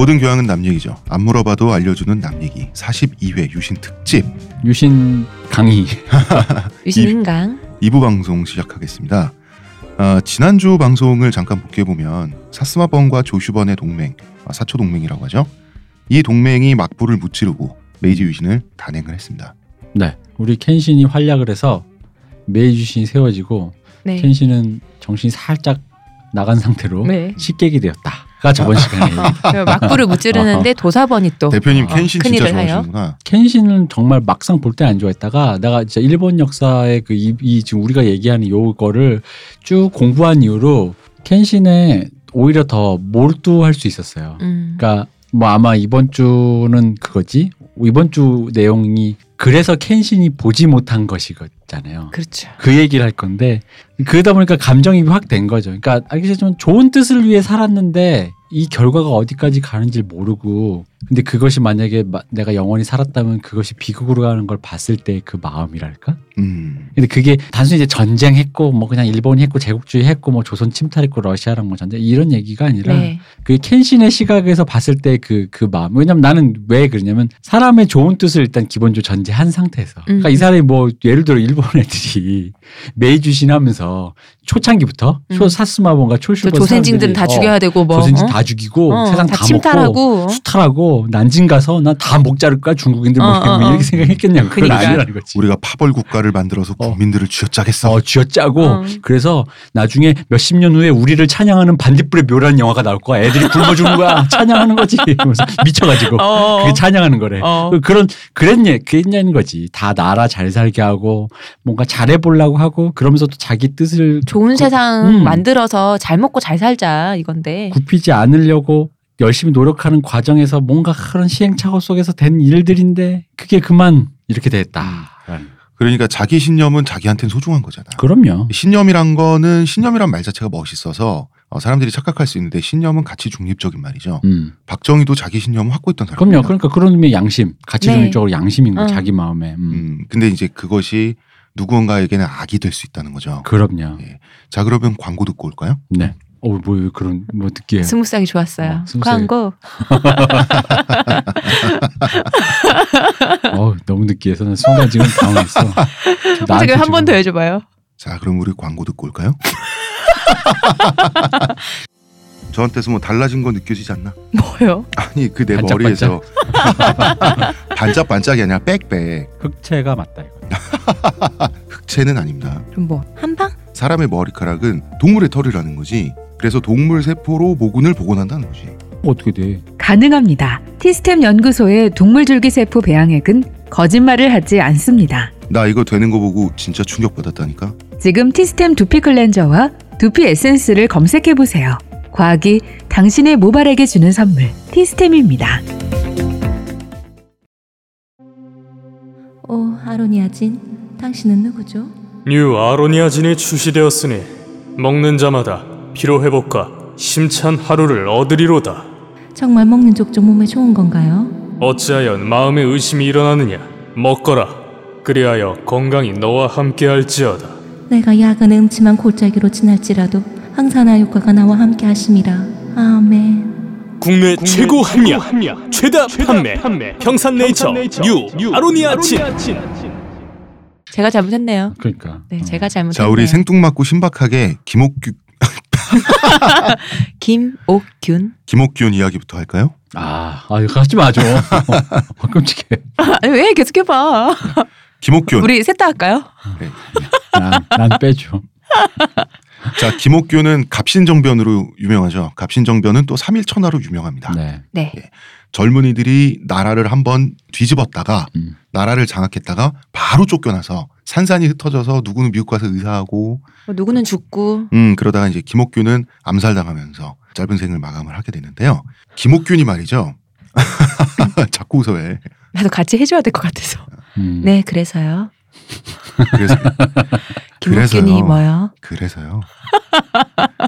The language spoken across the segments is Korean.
모든 교양은 남 얘기죠. 안 물어봐도 알려주는 남 얘기 42회 유신 특집 유신 강의. 유신인강. 2부 방송 시작하겠습니다. 아, 지난주 방송을 잠깐 복귀해 보면 사스마번과 조슈번의 동맹, 아, 사초 동맹이라고 하죠. 이 동맹이 막부를 무찌르고 메이지 유신을 단행을 했습니다. 네. 우리 켄신이 활약을 해서 메이지 유신이 세워지고 네. 켄신은 정신이 살짝 나간 상태로 네. 식객이 되었다 가 저번 시간에 막부를 무찌르는데 도사번이 또 대표님 어, 켄신 진짜. 좋아하시는구나. 켄신은 정말 막상 볼 때 안 좋아했다가 내가 진짜 일본 역사의 그 이 지금 우리가 얘기하는 요거를 쭉 공부한 이후로 켄신에 오히려 더 몰두할 수 있었어요. 음. 그러니까 뭐 아마 이번 주는 그거지 이번 주 내용이 그래서 켄신이 보지 못한 것이잖아요. 그렇죠. 그 얘기를 할 건데 그러다 보니까 감정이 확 된 거죠. 그러니까 알겠지만 좋은 뜻을 위해 살았는데 이 결과가 어디까지 가는지 모르고 근데 그것이 만약에 마- 내가 영원히 살았다면 그것이 비극으로 가는 걸 봤을 때 그 마음이랄까? 음, 근데 그게 단순히 이제 전쟁했고 뭐 그냥 일본이 했고 제국주의 했고 뭐 조선 침탈했고 러시아랑 뭐 전쟁 이런 얘기가 아니라 네. 그 켄신의 시각에서 봤을 때 그그 마음. 왜냐면 나는 왜 그러냐면 사람의 좋은 뜻을 일단 기본적으로 전제한 상태에서. 그러니까 음. 이 사람이 뭐 예를 들어 일본 애들이 메이주신 하면서 초창기부터 음. 초 사스마본가 저 초슈버 조센징들은 다 죽여야 되고 뭐 조센징 어? 다 죽이고 어, 세상 다, 다, 침탈하고 수탈하고 난징 가서 나다목 자를까 중국인들 뭐 어, 어, 어. 이렇게 생각했겠냐고 그건 그러니까. 아니라는 거지. 우리가 파벌 국가를 만들어서 어. 국민들을 쥐어짜겠어. 어, 쥐어짜고 어. 그래서 나중에 몇십 년 후에 우리를 찬양하는 반딧불의 묘라는 영화가 나올 거야. 애들이 굶어주는 거야. 찬양하는 거지. 그러면서 미쳐가지고 어. 그게 찬양하는 거래. 어. 그- 그런 그랬냐 그랬냐는 거지. 다 나라 잘 살게 하고 뭔가 잘해 보려고 하고 그러면서도 자기 뜻을 좋은 세상 음. 만들어서 잘 먹고 잘 살자 이건데 굽히지 않으려고 열심히 노력하는 과정에서 뭔가 그런 시행착오 속에서 된 일들인데 그게 그만 이렇게 됐다. 그러니까 자기 신념은 자기한테는 소중한 거잖아. 그럼요. 신념이란 거는 신념이란 말 자체가 멋있어서 어, 사람들이 착각할 수 있는데 신념은 가치 중립적인 말이죠. 음. 박정희도 자기 신념을 확고 있던 사람입니다. 그럼요. 그러니까 그런 의미의 양심, 가치 네. 중립적으로 양심인 거 어. 자기 마음에. 음. 음, 근데 이제 그것이 누구인가에게는 악이 될 수 있다는 거죠. 그럼요. 예. 자 그러면 광고 듣고 올까요? 네. 어, 뭐 그런 뭐 듣기에 smooth하게 좋았어요. 어. 광고 어, 너무 느끼해서 난 순간 지금 당황했어. 어떻게 한 번 더 해줘봐요. 자 그럼 우리 광고 듣고 올까요? 저한테서 뭐 달라진 거 느껴지지 않나? 뭐요? 아니 그 내? 머리에서 반짝반짝이 아니라 빽빽 흑채가 맞다 이거. 흑채는 아닙니다. 그럼 뭐 한방? 사람의 머리카락은 동물의 털이라는 거지. 그래서 동물 세포로 모근을 복원한다는 거지. 어떻게 돼? 가능합니다. 티스템 연구소의 동물줄기세포 배양액은 거짓말을 하지 않습니다. 나 이거 되는 거 보고 진짜 충격받았다니까. 지금 티스템 두피 클렌저와 두피 에센스를 검색해 보세요. 과학이 당신의 모발에게 주는 선물 티스템입니다. 오 아로니아진 당신은 누구죠? 뉴 아로니아진이 출시되었으니 먹는 자마다 피로 회복과 힘찬 하루를 얻으리로다. 정말 먹는 족족 몸에 좋은 건가요? 어찌하여 마음에 의심이 일어나느냐? 먹거라. 그리하여 건강이 너와 함께할지어다. 내가 야근 음침한 골짜기로 지날지라도 항산화 효과가 나와 함께 하심이라 아멘 국내, 최고 합리화, 최다, 판매, 평산네이처, 뉴, 아로니아진. 제가 잘못했네요. 그러니까. 네, 어. 제가 잘못했네요. 자 우리 생뚱맞고 신박하게 김옥규 김옥균. 김옥균 이야기부터 할까요? 아, 아 이거 하지 마죠. 어, 끔찍해. 아니 왜 계속해봐. 김옥균. 우리 셋 다 할까요? 네. 난, 난 빼줘. 자 김옥균은 갑신정변으로 유명하죠. 갑신정변은 또 삼일천하로 유명합니다. 네. 네. 젊은이들이 나라를 한번 뒤집었다가 음. 나라를 장악했다가 바로 쫓겨나서 산산이 흩어져서 누구는 미국 가서 의사하고 뭐 누구는 죽고 음 그러다가 이제 김옥균은 암살당하면서 짧은 생을 마감을 하게 되는데요. 김옥균이 말이죠. 자꾸 웃어 왜? 나도 같이 해줘야 될 것 같아서. 음. 네, 그래서요. 그래서 김옥균이 그래서요. 뭐요? 그래서요.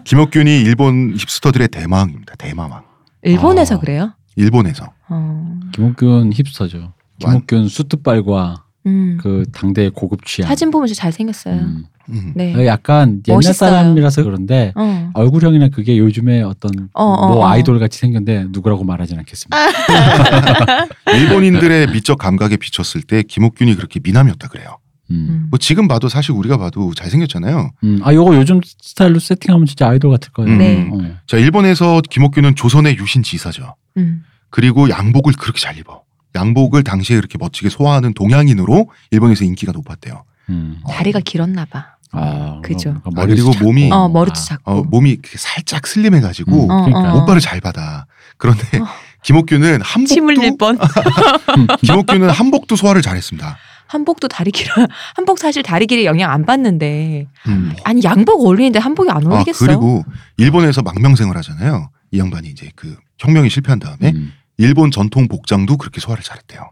김옥균이 일본 힙스터들의 대마왕입니다. 대마왕. 일본에서 아. 그래요? 일본에서. 어. 김옥균 힙스터죠. 김옥균 수트빨과 음. 그 당대의 고급 취향. 사진 보면 진짜 잘생겼어요. 음. 음. 네. 약간 옛날 멋있어요. 사람이라서 그런데 어. 얼굴형이나 그게 요즘에 어떤 어, 어, 뭐 어. 아이돌 같이 생겼는데 누구라고 말하진 않겠습니다. 일본인들의 미적 감각에 비쳤을 때 김옥균이 그렇게 미남이었다 그래요. 음. 음. 뭐 지금 봐도 사실 우리가 봐도 잘생겼잖아요. 음. 아 요거 요즘 스타일로 세팅하면 진짜 아이돌 같을 거예요. 음. 네. 어. 자 일본에서 김옥균은 조선의 유신 지사죠. 음. 그리고 양복을 그렇게 잘 입어. 양복을 당시에 그렇게 멋지게 소화하는 동양인으로 일본에서 인기가 높았대요. 음. 다리가 길었나 봐. 아, 그죠. 그러니까 아, 그리고 작고. 몸이- 어, 머리도 아. 작고. 어, 몸이 이렇게 살짝 슬림해 가지고 음. 어, 그러니까. 어. 오빠를 잘 받아. 그런데 어. 김옥균은 한복도 침 흘릴 뻔. 김옥균은 한복도 소화를 잘했습니다. 한복도 다리 길어. 한복 사실 다리 길에 영향 안 받는데. 음. 아니 양복 어울리는데 한복이 안아 어울리겠어. 그리고 일본에서 망명생을 하잖아요. 이 양반이 이제 그 혁명이 실패한 다음에 음. 일본 전통 복장도 그렇게 소화를 잘했대요.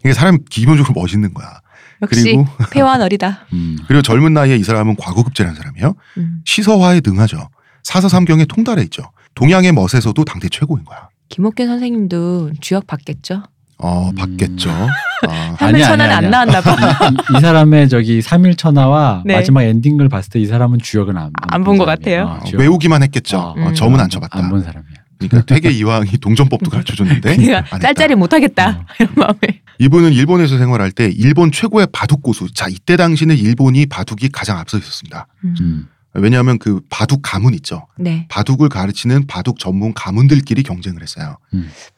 이게 사람 기본적으로 멋있는 거야. 역시 그리고 폐와 어리다. 음. 그리고 젊은 나이에 이 사람은 과거급제라는 사람이에요. 음. 시서화에 능하죠. 사서삼경에 통달해 있죠. 동양의 멋에서도 당대 최고인 거야. 김옥균 선생님도 주역 받겠죠. 어 음. 받겠죠. 아, 아니야, 삼일천안 아니야, 안. 나왔나 봐. 이, 이 사람의 저기 3일 천하와 네. 마지막 엔딩을 봤을 때 이 사람은 주역은 안, 안 본것 같아요. 아, 어. 외우기만 했겠죠. 아, 어, 음. 점은 안 쳐봤다. 안 본 사람이야. 그러니까 되게 이왕이 동전법도 가르쳐줬는데 했다. 짤짤이 못하겠다 어. 이런 마음에. 이분은 일본에서 생활할 때 일본 최고의 바둑 고수. 자 이때 당시는 일본이 바둑이 가장 앞서 있었습니다. 음. 왜냐하면 그 바둑 가문 있죠. 네. 바둑을 가르치는 바둑 전문 가문들끼리 경쟁을 했어요.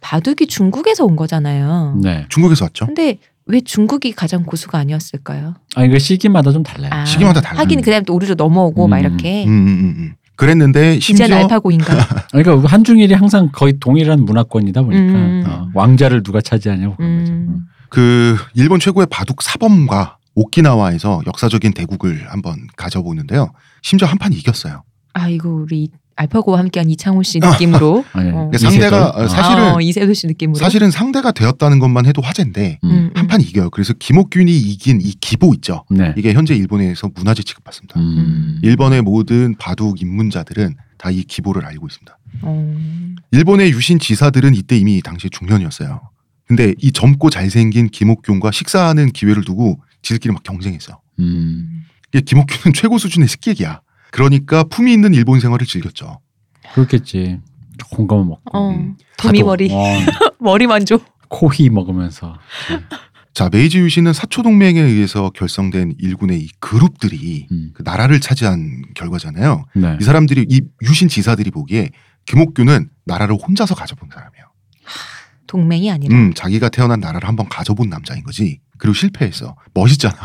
바둑이 중국에서 온 거잖아요. 네. 중국에서 왔죠. 근데 왜 중국이 가장 고수가 아니었을까요? 아 이거 시기마다 좀 달라요. 아, 시기마다 달라요. 하긴 그다음에 또 우리로 넘어오고 막 음. 이렇게 음, 음, 음, 음. 그랬는데 심지어 알파고인가? 그러니까 한중일이 항상 거의 동일한 문화권이다 보니까 음. 어, 왕자를 누가 차지하냐고 그런 거죠. 음. 그 일본 최고의 바둑 사범과 오키나와에서 역사적인 대국을 한번 가져보는데요. 심지어 한 판 이겼어요. 아 이거 우리 알파고와 함께한 이창호 씨 느낌으로 아니, 어. 그러니까 상대가 이세돌? 어, 사실은 어, 이세돌 씨 느낌으로 사실은 상대가 되었다는 것만 해도 화제인데 음. 음, 한판 이겨요. 그래서 김옥균이 이긴 이 기보 있죠. 네. 이게 현재 일본에서 문화재 취급받습니다. 음. 일본의 모든 바둑 입문자들은 다 이 기보를 알고 있습니다. 어. 일본의 유신 지사들은 이때 이미 당시에 중년이었어요. 근데 이 젊고 잘생긴 김옥균과 식사하는 기회를 두고 지들끼리 막 경쟁했어. 음. 이게 김옥균은 최고 수준의 식객이야. 그러니까 품위 있는 일본 생활을 즐겼죠. 그렇겠지. 공감을 먹고. 어. 음. 도미머리 어, 머리만 줘. 코히 먹으면서. 자 메이지 유신은 사초 동맹에 의해서 결성된 일군의 이 그룹들이 음. 그 나라를 차지한 결과잖아요. 네. 이 사람들이 이 유신 지사들이 보기에 김옥균은 나라를 혼자서 가져본 사람이에요. 동맹이 아니라 음, 자기가 태어난 나라를 한번 가져본 남자인 거지. 그리고 실패했어. 멋있잖아.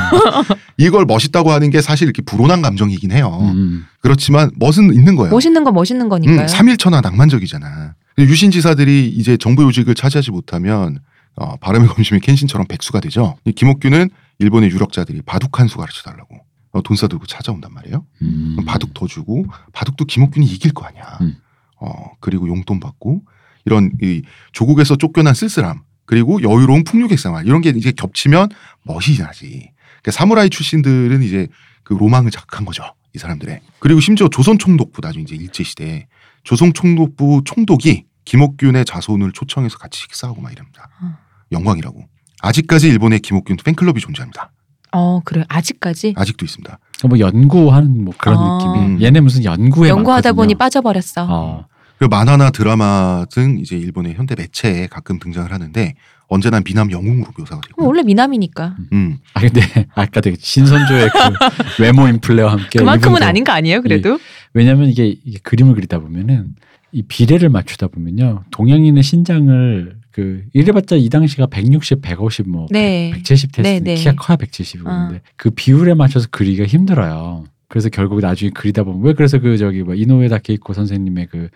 이걸 멋있다고 하는 게 사실 이렇게 불온한 감정이긴 해요. 음. 그렇지만 멋은 있는 거예요. 멋있는 건 멋있는 거니까요. 음, 삼일천하 낭만적이잖아. 유신 지사들이 이제 정부 요직을 차지하지 못하면 어, 바람의 검심이 켄신처럼 백수가 되죠. 이 김옥균은 일본의 유력자들이 바둑 한 수 가르쳐 달라고 어, 돈 싸들고 찾아온단 말이에요. 음. 바둑 더 주고 바둑도 김옥균이 이길 거 아니야. 음. 어 그리고 용돈 받고 이런 이 조국에서 쫓겨난 쓸쓸함 그리고 여유로운 풍류객 생활 이런 게 이제 겹치면 멋이 나지. 그러니까 사무라이 출신들은 이제 그 로망을 자극한 거죠. 이 사람들의. 그리고 심지어 조선 총독부 나중에 이제 일제 시대에 조선 총독부 총독이 김옥균의 자손을 초청해서 같이 식사하고 막 이럽니다. 어. 영광이라고. 아직까지 일본에 김옥균 팬클럽이 존재합니다. 어 그래 아직까지 아직도 있습니다. 뭐 연구하는 뭐 그런 아. 느낌이. 음. 얘네 무슨 연구에 연구하다 많거든요. 보니 빠져버렸어. 어. 그리고 만화나 드라마 등 이제 일본의 현대 매체에 가끔 등장을 하는데 언제나 미남 영웅으로 묘사가 되고. 원래 미남이니까 음. 아 근데 아까 되게 신선조의 그 외모 인플레와 함께 그만큼은 아닌 거 아니에요? 그래도 왜냐면 이게, 이게 그림을 그리다 보면은 이 비례를 맞추다 보면요 동양인의 신장을 그 이래봤자 이 당시가 160, 150, 뭐 네. 170 테스트 네, 네. 키가 커야 170이고 어. 근데 그 비율에 맞춰서 그리기가 힘들어요. 그래서 결국 나중에 그리다 보면 왜 그래서 그 저기 뭐 이노우에 다케이코 선생님의 그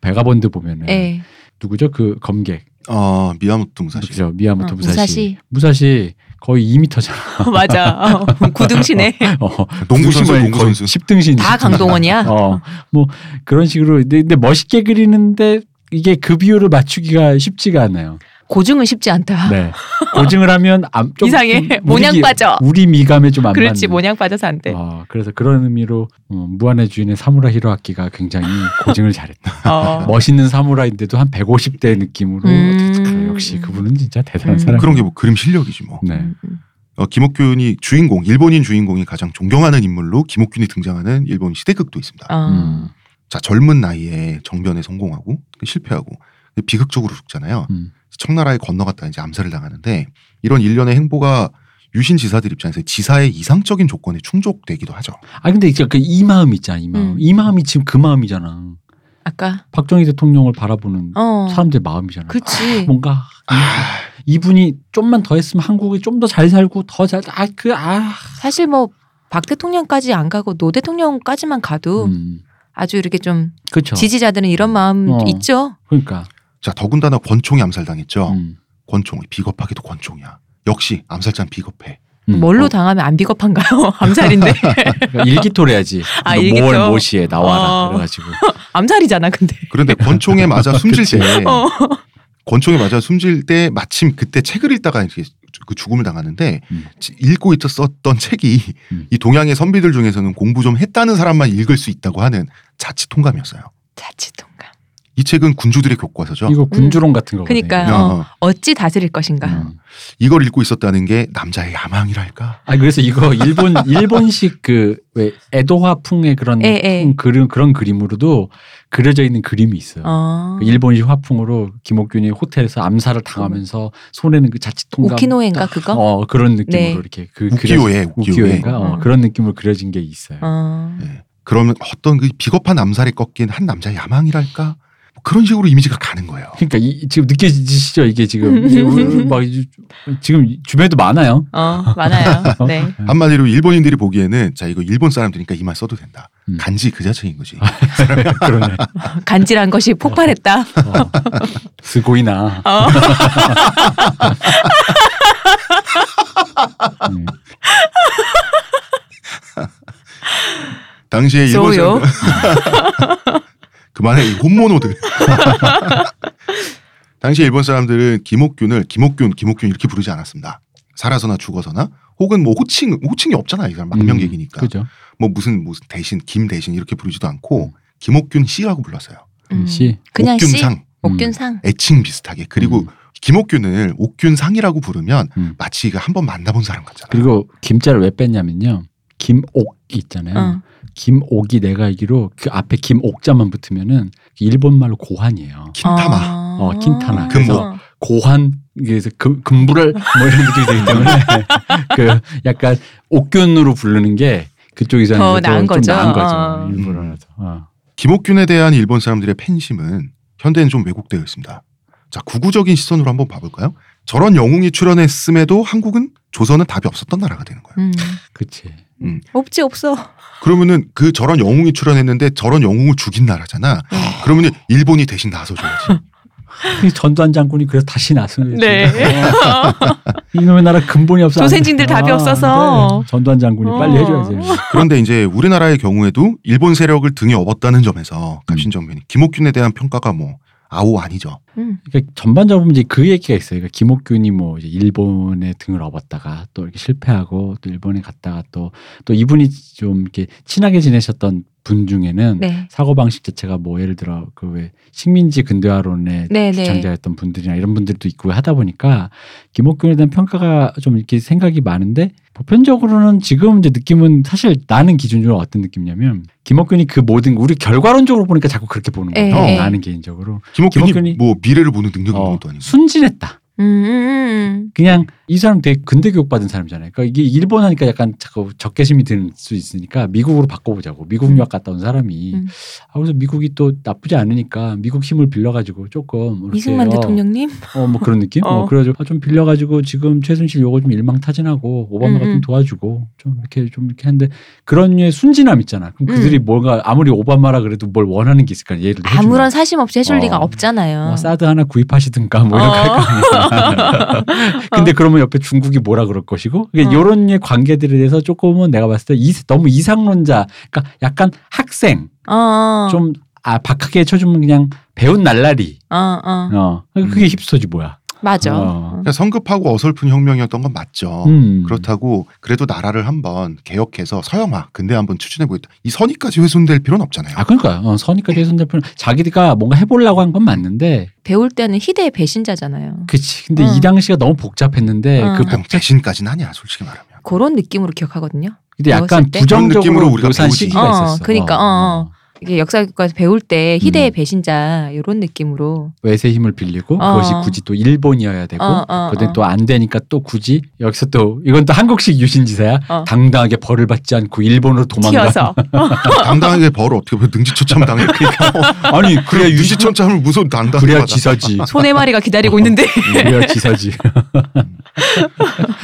Vagabond 보면은 예. 누구죠 그 검객 어 미야모토 무사시. 그죠 미야모토 어, 무사시. 무사시. 무사시 거의 2미터잖아. 맞아. 어, 구등신에 어, 농구 선수, 농구 거의 선수. 10등신. 다 강동원이야. 어, 뭐 그런 식으로 근데, 근데 멋있게 그리는데 이게 그 비율을 맞추기가 쉽지가 않아요. 고증은 쉽지 않다. 네. 고증을 하면 안, 좀 이상해. 우리 모냥 기- 빠져. 우리 미감에 좀 안 맞는. 그렇지 모냥 빠져서 안 돼. 어, 그래서 그런 의미로 어, 무한의 주인의 사무라 히로아키가 굉장히 고증을 잘했다. 어. 멋있는 사무라이인데도 한 150대 느낌으로 음. 아, 역시 그분은 진짜 대단한 음. 사람. 그런 게 뭐 그림 실력이지 뭐. 네. 음, 음. 어, 김옥균이 주인공 일본인 주인공이 가장 존경하는 인물로 김옥균이 등장하는 일본 시대극도 있습니다. 어. 음. 자 젊은 나이에 정변에 성공하고 실패하고 비극적으로 죽잖아요. 음. 청나라에 건너갔다 이제 암살을 당하는데 이런 일련의 행보가 유신 지사들 입장에서 지사의 이상적인 조건에 충족되기도 하죠. 아 근데 이제 그이 마음 있잖아 이 마음 음. 이 마음이 지금 그 마음이잖아 아까 박정희 대통령을 바라보는 어. 사람들 마음이잖아 그치. 뭔가 아, 이분이 좀만 더 했으면 한국이 좀 더 잘 살고 더 잘 아 그 아 사실 뭐 박 대통령까지 안 가고 노 대통령까지만 가도 음. 아주 이렇게 좀 그렇죠 지지자들은 이런 마음 어. 있죠. 그러니까 자 더군다나 권총에 암살당했죠. 음. 권총 비겁하게도 권총이야. 역시 암살자는 비겁해. 음. 뭘로 어. 당하면 안 비겁한가요? 암살인데 그러니까 일기토를 해야지 아, 너 일기토. 5월 모시에 나와라 어. 그래가지고 암살이잖아 근데. 그런데 권총에 맞아 숨질. 때 어. 권총에 맞아 숨질 때 마침 그때 책을 읽다가 이렇게 그 죽음을 당하는데 음. 지- 읽고 있었던 책이 음. 이 동양의 선비들 중에서는 공부 좀 했다는 사람만 읽을 수 있다고 하는 자치 통감이었어요. 자치통감. 이 책은 군주들의 교과서죠. 이거 군주론 같은 거거든요. 그러니까요. 어. 어. 어찌 다스릴 것인가. 음. 이걸 읽고 있었다는 게 남자의 야망이랄까. 아 그래서 이거 일본 일본식 그 왜 에도화풍의 그런 예, 예. 풍, 그림 그런 그림으로도 그려져 있는 그림이 있어요. 어. 그 일본식 화풍으로 김옥균이 호텔에서 암살을 당하면서 손에는 그 자치통감 오키노에인가 그거? 어 그런 느낌으로 네. 이렇게 그 우키요에. 우키요에인가 어, 어. 그런 느낌으로 그려진 게 있어요. 어. 예. 그러면 어떤 그 비겁한 암살에 꺾인 한 남자의 야망이랄까. 뭐 그런 식으로 이미지가 가는 거예요. 그러니까 이, 지금 느껴지시죠 이게 지금 막 이- 지금 주변에도 많아요. 어, 많아요. 네. 한마디로 일본인들이 보기에는 자 이거 일본 사람들이니까 이 말 써도 된다. 음. 간지 그 자체인 거지. 그러네. 간질한 것이 폭발했다. 어. 스고이나. 어. 음. 당시에 일본. 사람들 그만해 이 혼모노들. 당시 일본 사람들은 김옥균을 김옥균 김옥균 이렇게 부르지 않았습니다. 살아서나 죽어서나 혹은 뭐 호칭 호칭이 없잖아 이 사람 망명객이니까. 음, 그죠. 뭐 무슨 무슨 대신 김 대신 이렇게 부르지도 않고 김옥균 씨라고 불렀어요. 음. 씨. 그냥 씨. 옥균상 옥균상. 애칭 비슷하게 그리고 음. 김옥균을 옥균상이라고 부르면 음. 마치 그한번 만나본 사람 같잖아. 그리고 김자를 왜 뺐냐면요. 김옥 있잖아요. 어. 김옥이 내가 알기로 그 앞에 김옥자만 붙으면은 일본 말로 고환이에요. 킨타마. 아. 어, 킨타마. 금옥. 고환 그래서 금, 금불을 뭐 이런 느낌이 되기 때문에 그 약간 옥균으로 부르는 게 그쪽에서는 더좀 나은 거죠. 나은 거죠. 어. 일본어라서. 어. 김옥균에 대한 일본 사람들의 팬심은 현대는 좀 왜곡되어 있습니다. 자, 구구적인 시선으로 한번 봐볼까요? 저런 영웅이 출연했음에도 한국은 조선은 답이 없었던 나라가 되는 거예요. 음. 그 치. 없지 없어. 그러면은 그 저런 영웅이 출연했는데 저런 영웅을 죽인 나라잖아. 그러면은 일본이 대신 나서줘야지. 그 전두환 장군이 그래서 다시 나서는 네. 이놈의 나라 근본이 없어. 조선진들 답이 없어서. 네. 전두환 장군이 어. 빨리 해줘야지. 그런데 이제 우리나라의 경우에도 일본 세력을 등에 업었다는 점에서 갑신 정변이 김옥균에 대한 평가가 뭐 아오 아니죠. 음. 그러니까 전반적으로 이제 그 얘기가 있어요. 그러니까 김옥균이 뭐 이제 일본에 등을 업었다가 또 이렇게 실패하고 또 일본에 갔다가 또 또 이분이 좀 이렇게 친하게 지내셨던 분 중에는 네. 사고 방식 자체가 뭐 예를 들어 그 왜 식민지 근대화론의 네, 네. 주창자였던 분들이나 이런 분들도 있고 하다 보니까 김옥균에 대한 평가가 좀 이렇게 생각이 많은데 보편적으로는 지금 이제 느낌은 사실 나는 기준으로 어떤 느낌이냐면 김옥균이 그 모든 우리 결과론적으로 보니까 자꾸 그렇게 보는 거예요. 에, 에. 나는 개인적으로 김옥균이, 김옥균이- 뭐 미래를 보는 능력이 어, 것도 아니고. 순진했다. 음, 음, 음. 그냥 이 사람 되게 근대 교육 받은 사람이잖아요. 그러니까 이게 일본 하니까 약간 자꾸 적개심이 드는 수 있으니까 미국으로 바꿔보자고. 미국 음. 유학 갔다 온 사람이 음. 아 그래서 미국이 또 나쁘지 않으니까 미국 힘을 빌려가지고 조금 이승만 어, 대통령님. 어, 뭐 그런 느낌? 어. 어. 그래가지고 아, 좀 빌려가지고 지금 최순실 요거 좀 일망타진하고 오바마가 음, 음. 좀 도와주고 좀 이렇게 좀 이렇게 하는데 그런 류의 순진함 있잖아. 그럼 음. 그들이 뭔가 아무리 오바마라 그래도 뭘 원하는 게 있을까? 예를 들어 아무런 사심 없이 해줄 어. 리가 없잖아요. 뭐 사드 하나 구입하시든가 뭐 이런 어. 거할 거 아니야. 근데 그러면 옆에 중국이 뭐라 그럴 것이고 이게 어. 이런 관계들에 대해서 조금은 내가 봤을 때 이, 너무 이상론자 그러니까 약간 학생 어, 어. 좀아 박하게 쳐주면 그냥 배운 날라리 어, 어. 어 그게 힙스터지 뭐야 맞아. 어. 그러니까 성급하고 어설픈 혁명이었던 건 맞죠. 음. 그렇다고 그래도 나라를 한번 개혁해서 서양화 근대 한번 추진해 보겠다. 이 선의까지 훼손될 필요는 없잖아요. 아 그러니까 어, 선의까지 손댈 필요 자기가 뭔가 해보려고 한 건 맞는데 배울 때는 희대의 배신자잖아요. 그치 근데 어. 이 당시가 너무 복잡했는데 어. 그 복잡 배신까지는 아니야, 솔직히 말하면. 그런 느낌으로 기억하거든요. 근데 약간? 그런 느낌으로 부정적으로 우리가 배우지. 시기가 어, 있었어. 그러니까, 어. 이게 역사교과에서 배울 때 희대의 배신자 이런 느낌으로 외세 힘을 빌리고 어. 그것이 굳이 또 일본이어야 되고 어, 어, 그때 어. 또안 되니까 또 굳이 여기서 또 이건 또 한국식 유신지사야 어. 당당하게 벌을 받지 않고 일본으로 도망가 당당하게 벌 어떻게 보면 능지처참 당해. 그러니까 아니 그래야 유신 능지처참을 무슨 당당히 그래야 받아. 지사지 손해 마리가 기다리고 있는데 그래야 지사지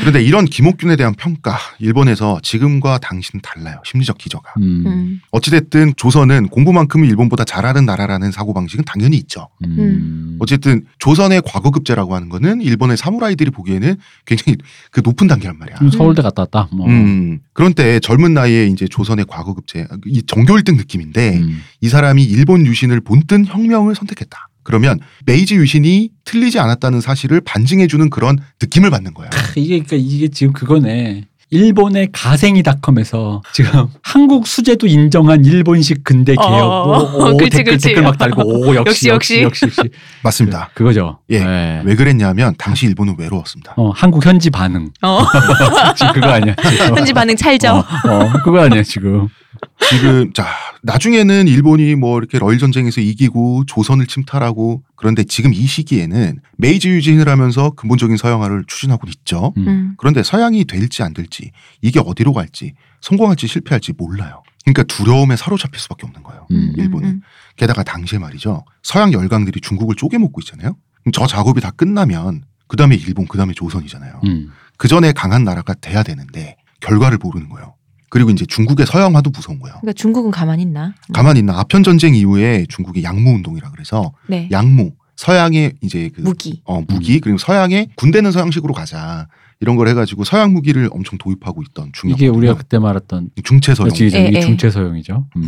그런데 이런 김옥균에 대한 평가 일본에서 지금과 당시는 달라요. 심리적 기저가. 음. 음. 어찌됐든 조선은 공부만큼은 일본보다 잘하는 나라라는 사고방식은 당연히 있죠. 음. 어쨌든 조선의 과거급제라고 하는 거는 일본의 사무라이들이 보기에는 굉장히 그 높은 단계란 말이야. 음, 서울대 갔다 왔다 뭐. 음. 그런데 젊은 나이에 이제 조선의 과거급제, 이 정교 1등 느낌인데 음. 이 사람이 일본 유신을 본뜬 혁명을 선택했다. 그러면 메이지 유신이 틀리지 않았다는 사실을 반증해주는 그런 느낌을 받는 거야. 이게 그러니까 이게 지금 그거네. 일본의 가생이닷컴에서 지금 한국 수제도 인정한 일본식 근대 개혁 어, 오, 오, 그치, 댓글 그치. 댓글 막 달고 오 역시 역시, 역시 역시, 역시. 맞습니다. 그, 거죠 예. 네. 왜 그랬냐면 당시 일본은 외로웠습니다. 어, 한국 현지 반응. 어. 지금 그거 아니야. 지금. 현지 반응 찰져. 어, 어, 그거 아니야 지금. 지금 자 나중에는 일본이 뭐 이렇게 러일 전쟁에서 이기고 조선을 침탈하고 그런데 지금 이 시기에는 메이지 유진을 하면서 근본적인 서양화를 추진하고 있죠. 음. 음. 그런데 서양이 될지 안 될지 이게 어디로 갈지 성공할지 실패할지 몰라요. 그러니까 두려움에 사로잡힐 수밖에 없는 거예요. 음. 일본은. 음, 게다가 당시에 말이죠. 서양 열강들이 중국을 쪼개먹고 있잖아요. 저 작업이 다 끝나면 그 다음에 일본, 그 다음에 조선이잖아요. 음. 그 전에 강한 나라가 돼야 되는데 결과를 모르는 거예요. 그리고 이제 중국의 서양화도 무서운 거예요. 그러니까 중국은 가만히 있나? 음. 가만히 있나 아편 전쟁 이후에 중국이 양무 운동이라 그래서 네. 양무 서양의 이제 그 무기. 어, 무기 그리고 서양의 군대는 서양식으로 가자 이런 걸 해가지고 서양 무기를 엄청 도입하고 있던 중국 이게 우리가 그때 말했던 중체 서양. 이제 예, 이게 예. 중체 서용이죠. 음.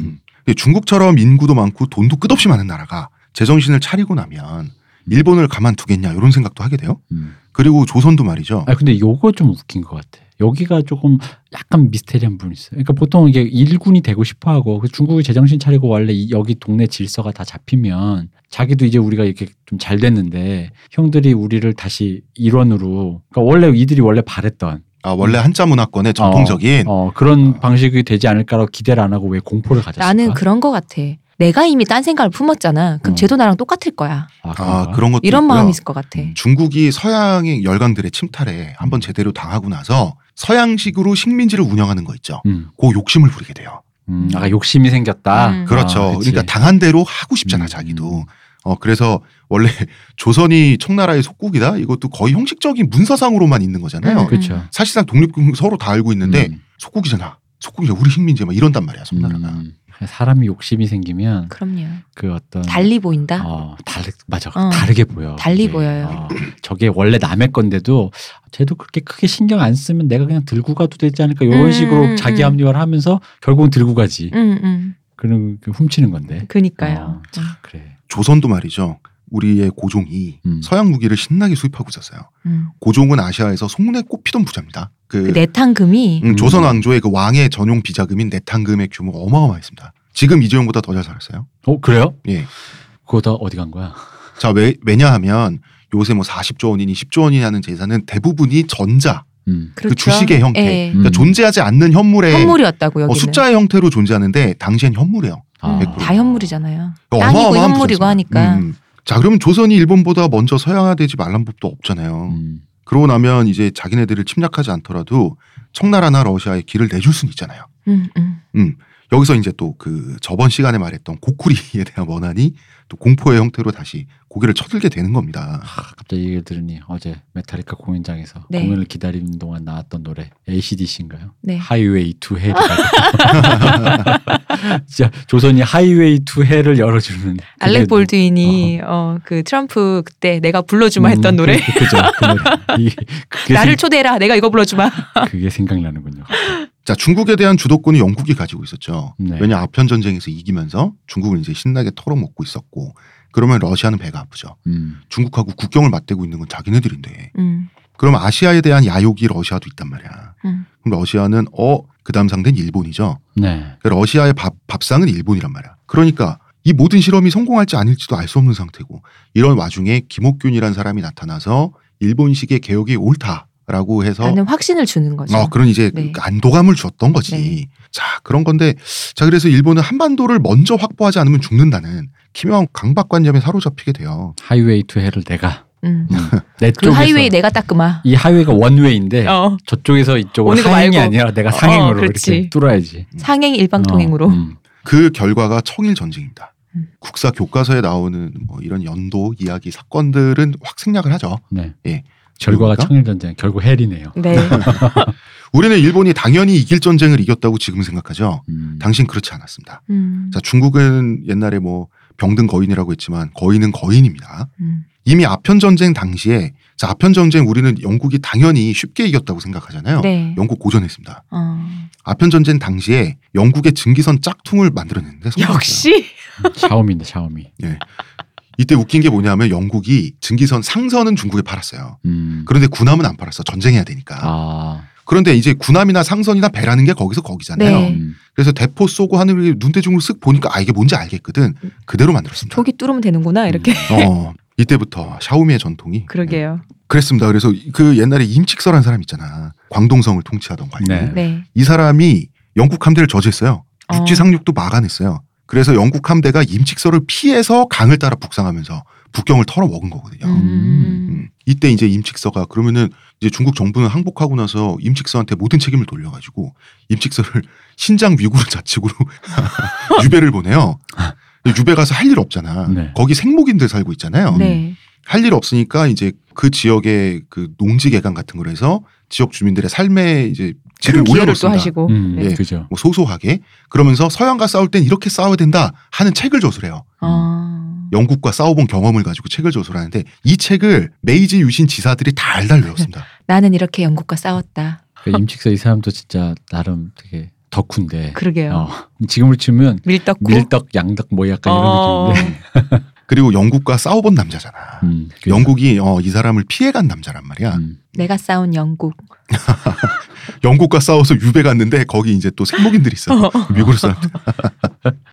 음. 중국처럼 인구도 많고 돈도 끝없이 많은 나라가 제정신을 차리고 나면 일본을 가만두겠냐 이런 생각도 하게 돼요. 음. 그리고 조선도 말이죠. 아 근데 요거 좀 웃긴 것 같아. 여기가 조금 약간 미스테리한 부분이 있어요. 그러니까 보통 이게 일군이 되고 싶어 하고 그 중국이 제정신 차리고 원래 이- 여기 동네 질서가 다 잡히면 자기도 이제 우리가 이렇게 좀 잘 됐는데 형들이 우리를 다시 일원으로 그러니까 원래 이들이 원래 바랬던 아, 원래 한자 문화권의 전통적인 어, 그런 방식이 되지 않을까라고 기대를 안 하고 왜 공포를 가졌을까? 나는 그런 거 같아. 내가 이미 딴 생각을 품었잖아. 그럼 어. 쟤도 나랑 똑같을 거야. 아, 아? 그런 것도 이런 있고요. 마음이 있을 것 같아. 음. 중국이 서양의 열강들의 침탈에 한번 제대로 당하고 나서 서양식으로 식민지를 운영하는 거 있죠. 음, 그 욕심을 부리게 돼요. 음, 아까 욕심이 생겼다. 음. 그렇죠. 아. 그러니까 당한 대로 하고 싶잖아, 음, 자기도. 어, 그래서 원래 조선이 청나라의 속국이다? 이것도 거의 형식적인 문서상으로만 있는 거잖아요. 음. 그렇죠. 사실상 독립 서로 다 알고 있는데 음. 속국이잖아. 속국이야. 우리 식민지 막 이런단 말이야, 섬나라가. 음, 사람이 욕심이 생기면 그럼요. 그 어떤 달리 보인다. 어, 다르, 맞아. 어. 다르게 보여. 달리 이게. 보여요. 어, 저게 원래 남의 건데도 쟤도 그렇게 크게 신경 안 쓰면 내가 그냥 들고 가도 되지 않을까 이런 음, 식으로 음, 자기 음. 합리화를 하면서 결국은 들고 가지. 음, 음. 그런 그 훔치는 건데. 그니까요. 어, 참, 그래. 조선도 말이죠. 우리의 고종이 음. 서양 무기를 신나게 수입하고 있었어요. 음. 고종은 아시아에서 손에 꼽히던 부자입니다. 그, 그 내탕금이 음, 음. 조선 왕조의 그 왕의 전용 비자금인 내탕금의 규모가 어마어마했습니다. 지금 이재용보다 더 잘 살았어요. 어 그래요? 예. 그거 다 어디 간 거야? 자, 왜, 왜냐하면 요새 뭐 40조 원이니 10조 원이니 하는 재산은 대부분이 전자, 음. 그 주식의 형태. 예. 그러니까 음. 존재하지 않는 현물의 현물이었다고 여기는. 어, 숫자의 형태로 존재하는데 당시엔 현물이에요. 아. 100%. 다 현물이잖아요. 그러니까 땅이고 어마어마한 현물이고. 하니까. 음. 자, 그러면 조선이 일본보다 먼저 서양화되지 말란 법도 없잖아요. 음. 그러고 나면 이제 자기네들을 침략하지 않더라도 청나라나 러시아에 길을 내줄 수는 있잖아요. 음, 음. 여기서 이제 또 그 저번 시간에 말했던 고구려에 대한 원한이 또 공포의 형태로 다시 고개를 쳐들게 되는 겁니다. 아, 갑자기 얘기를 들으니 어제 메탈리카 공연장에서 네. 공연을 기다리는 동안 나왔던 노래 ACDC인가요? 네. Highway to Hell. 진짜 조선이 Highway to Hell을 열어주는. 알렉 볼드윈이 어 그 트럼프 그때 내가 불러주마 했던 음, 노래. 그, 그죠. 그 노래. 이- 나를 생- 초대해라. 내가 이거 불러주마. 그게 생각나는군요. 자 중국에 대한 주도권이 영국이 가지고 있었죠. 네. 왜냐 아편 전쟁에서 이기면서 중국을 이제 신나게 털어먹고 있었고 그러면 러시아는 배가 아프죠. 음. 중국하고 국경을 맞대고 있는 건 자기네들인데 음. 그럼 아시아에 대한 야욕이 러시아도 있단 말이야. 음. 그럼 러시아는 어 그 다음 상대는 일본이죠. 네. 그러니까 러시아의 밥, 밥상은 일본이란 말이야. 그러니까 이 모든 실험이 성공할지 아닐지도 알 수 없는 상태고 이런 와중에 김옥균이라는 사람이 나타나서 일본식의 개혁이 옳다라고 해서 라는 확신을 주는 거죠. 어 그런 이제 네. 그 안도감을 줬던 거지. 네. 자 그런 건데 자 그래서 일본은 한반도를 먼저 확보하지 않으면 죽는다는 기묘한 강박관념에 사로잡히게 돼요. Highway to Hell을 내가 음. 음. 내그 쪽에서 하이웨이 내가 닦으마. 이 하이웨이가 one-way인데 어. 저쪽에서 이쪽으로 말고. 아니라 내가 어, 상행으로 그렇지. 이렇게 뚫어야지. 상행 일방통행으로. 어, 음. 그 결과가 청일 전쟁입니다. 음. 국사 교과서에 나오는 뭐 이런 연도 이야기 사건들은 확 생략을 하죠. 네. 예. 결과가 그러니까? 청일 전쟁 결국 헬이네요. 네. 우리는 일본이 당연히 이길 전쟁을 이겼다고 지금 생각하죠. 음. 당신 그렇지 않았습니다. 음. 자, 중국은 옛날에 뭐 병든 거인이라고 했지만 거인은 거인입니다. 음. 이미 아편 전쟁 당시에 자, 아편 전쟁 우리는 영국이 당연히 쉽게 이겼다고 생각하잖아요. 네. 영국 고전했습니다. 어. 아편 전쟁 당시에 영국의 증기선 짝퉁을 만들어냈는데 성공했어요. 역시. 샤오미인데 샤오미. 이때 웃긴 게 뭐냐면 영국이 증기선 상선은 중국에 팔았어요. 음. 그런데 군함은 안 팔았어. 전쟁해야 되니까. 아. 그런데 이제 군함이나 상선이나 배라는 게 거기서 거기잖아요. 네. 음. 그래서 대포 쏘고 하늘을 눈대중으로 쓱 보니까 아 이게 뭔지 알겠거든. 그대로 만들었습니다. 저기 뚫으면 되는구나 이렇게. 어 이때부터 샤오미의 전통이 그러게요. 그랬습니다. 그래서 그 옛날에 임칙서라는 사람 있잖아. 광동성을 통치하던 관리. 네. 네. 이 사람이 영국 함대를 저지했어요. 육지 어. 상륙도 막아냈어요. 그래서 영국 함대가 임칙서를 피해서 강을 따라 북상하면서 북경을 털어 먹은 거거든요. 음. 음. 이때 이제 임칙서가 그러면은 이제 중국 정부는 항복하고 나서 임칙서한테 모든 책임을 돌려가지고 임칙서를 신장 위구르 자치구로 유배를 보내요. 유배 가서 할 일 없잖아. 네. 거기 생목인들 살고 있잖아요. 네. 할일 없으니까 이제 그 지역의 그 농지 개간 같은 걸 해서 지역 주민들의 삶의 이제 질을 올려놓습니다. 하시고. 음. 네. 예. 그죠. 뭐 소소하게 그러면서 서양과 싸울 땐 이렇게 싸워야 된다 하는 책을 조술해요. 아. 영국과 싸워본 경험을 가지고 책을 조술하는데 이 책을 메이지 유신 지사들이 달달 외웠습니다. 나는 이렇게 영국과 싸웠다. 그 임칙서 이 사람도 진짜 나름 되게 덕후인데. 그러게요. 어. 지금으로 치면 밀떡국. 밀떡, 양덕 뭐 약간 어. 이런 느낌인데. 그리고 영국과 싸워본 남자잖아. 음. 그래서- 영국이 어, 이 사람을 피해간 남자란 말이야. 음. 내가 싸운 영국. 영국과 싸워서 유배 갔는데 거기 이제 또 생목인들이 있어. 미국 사람들.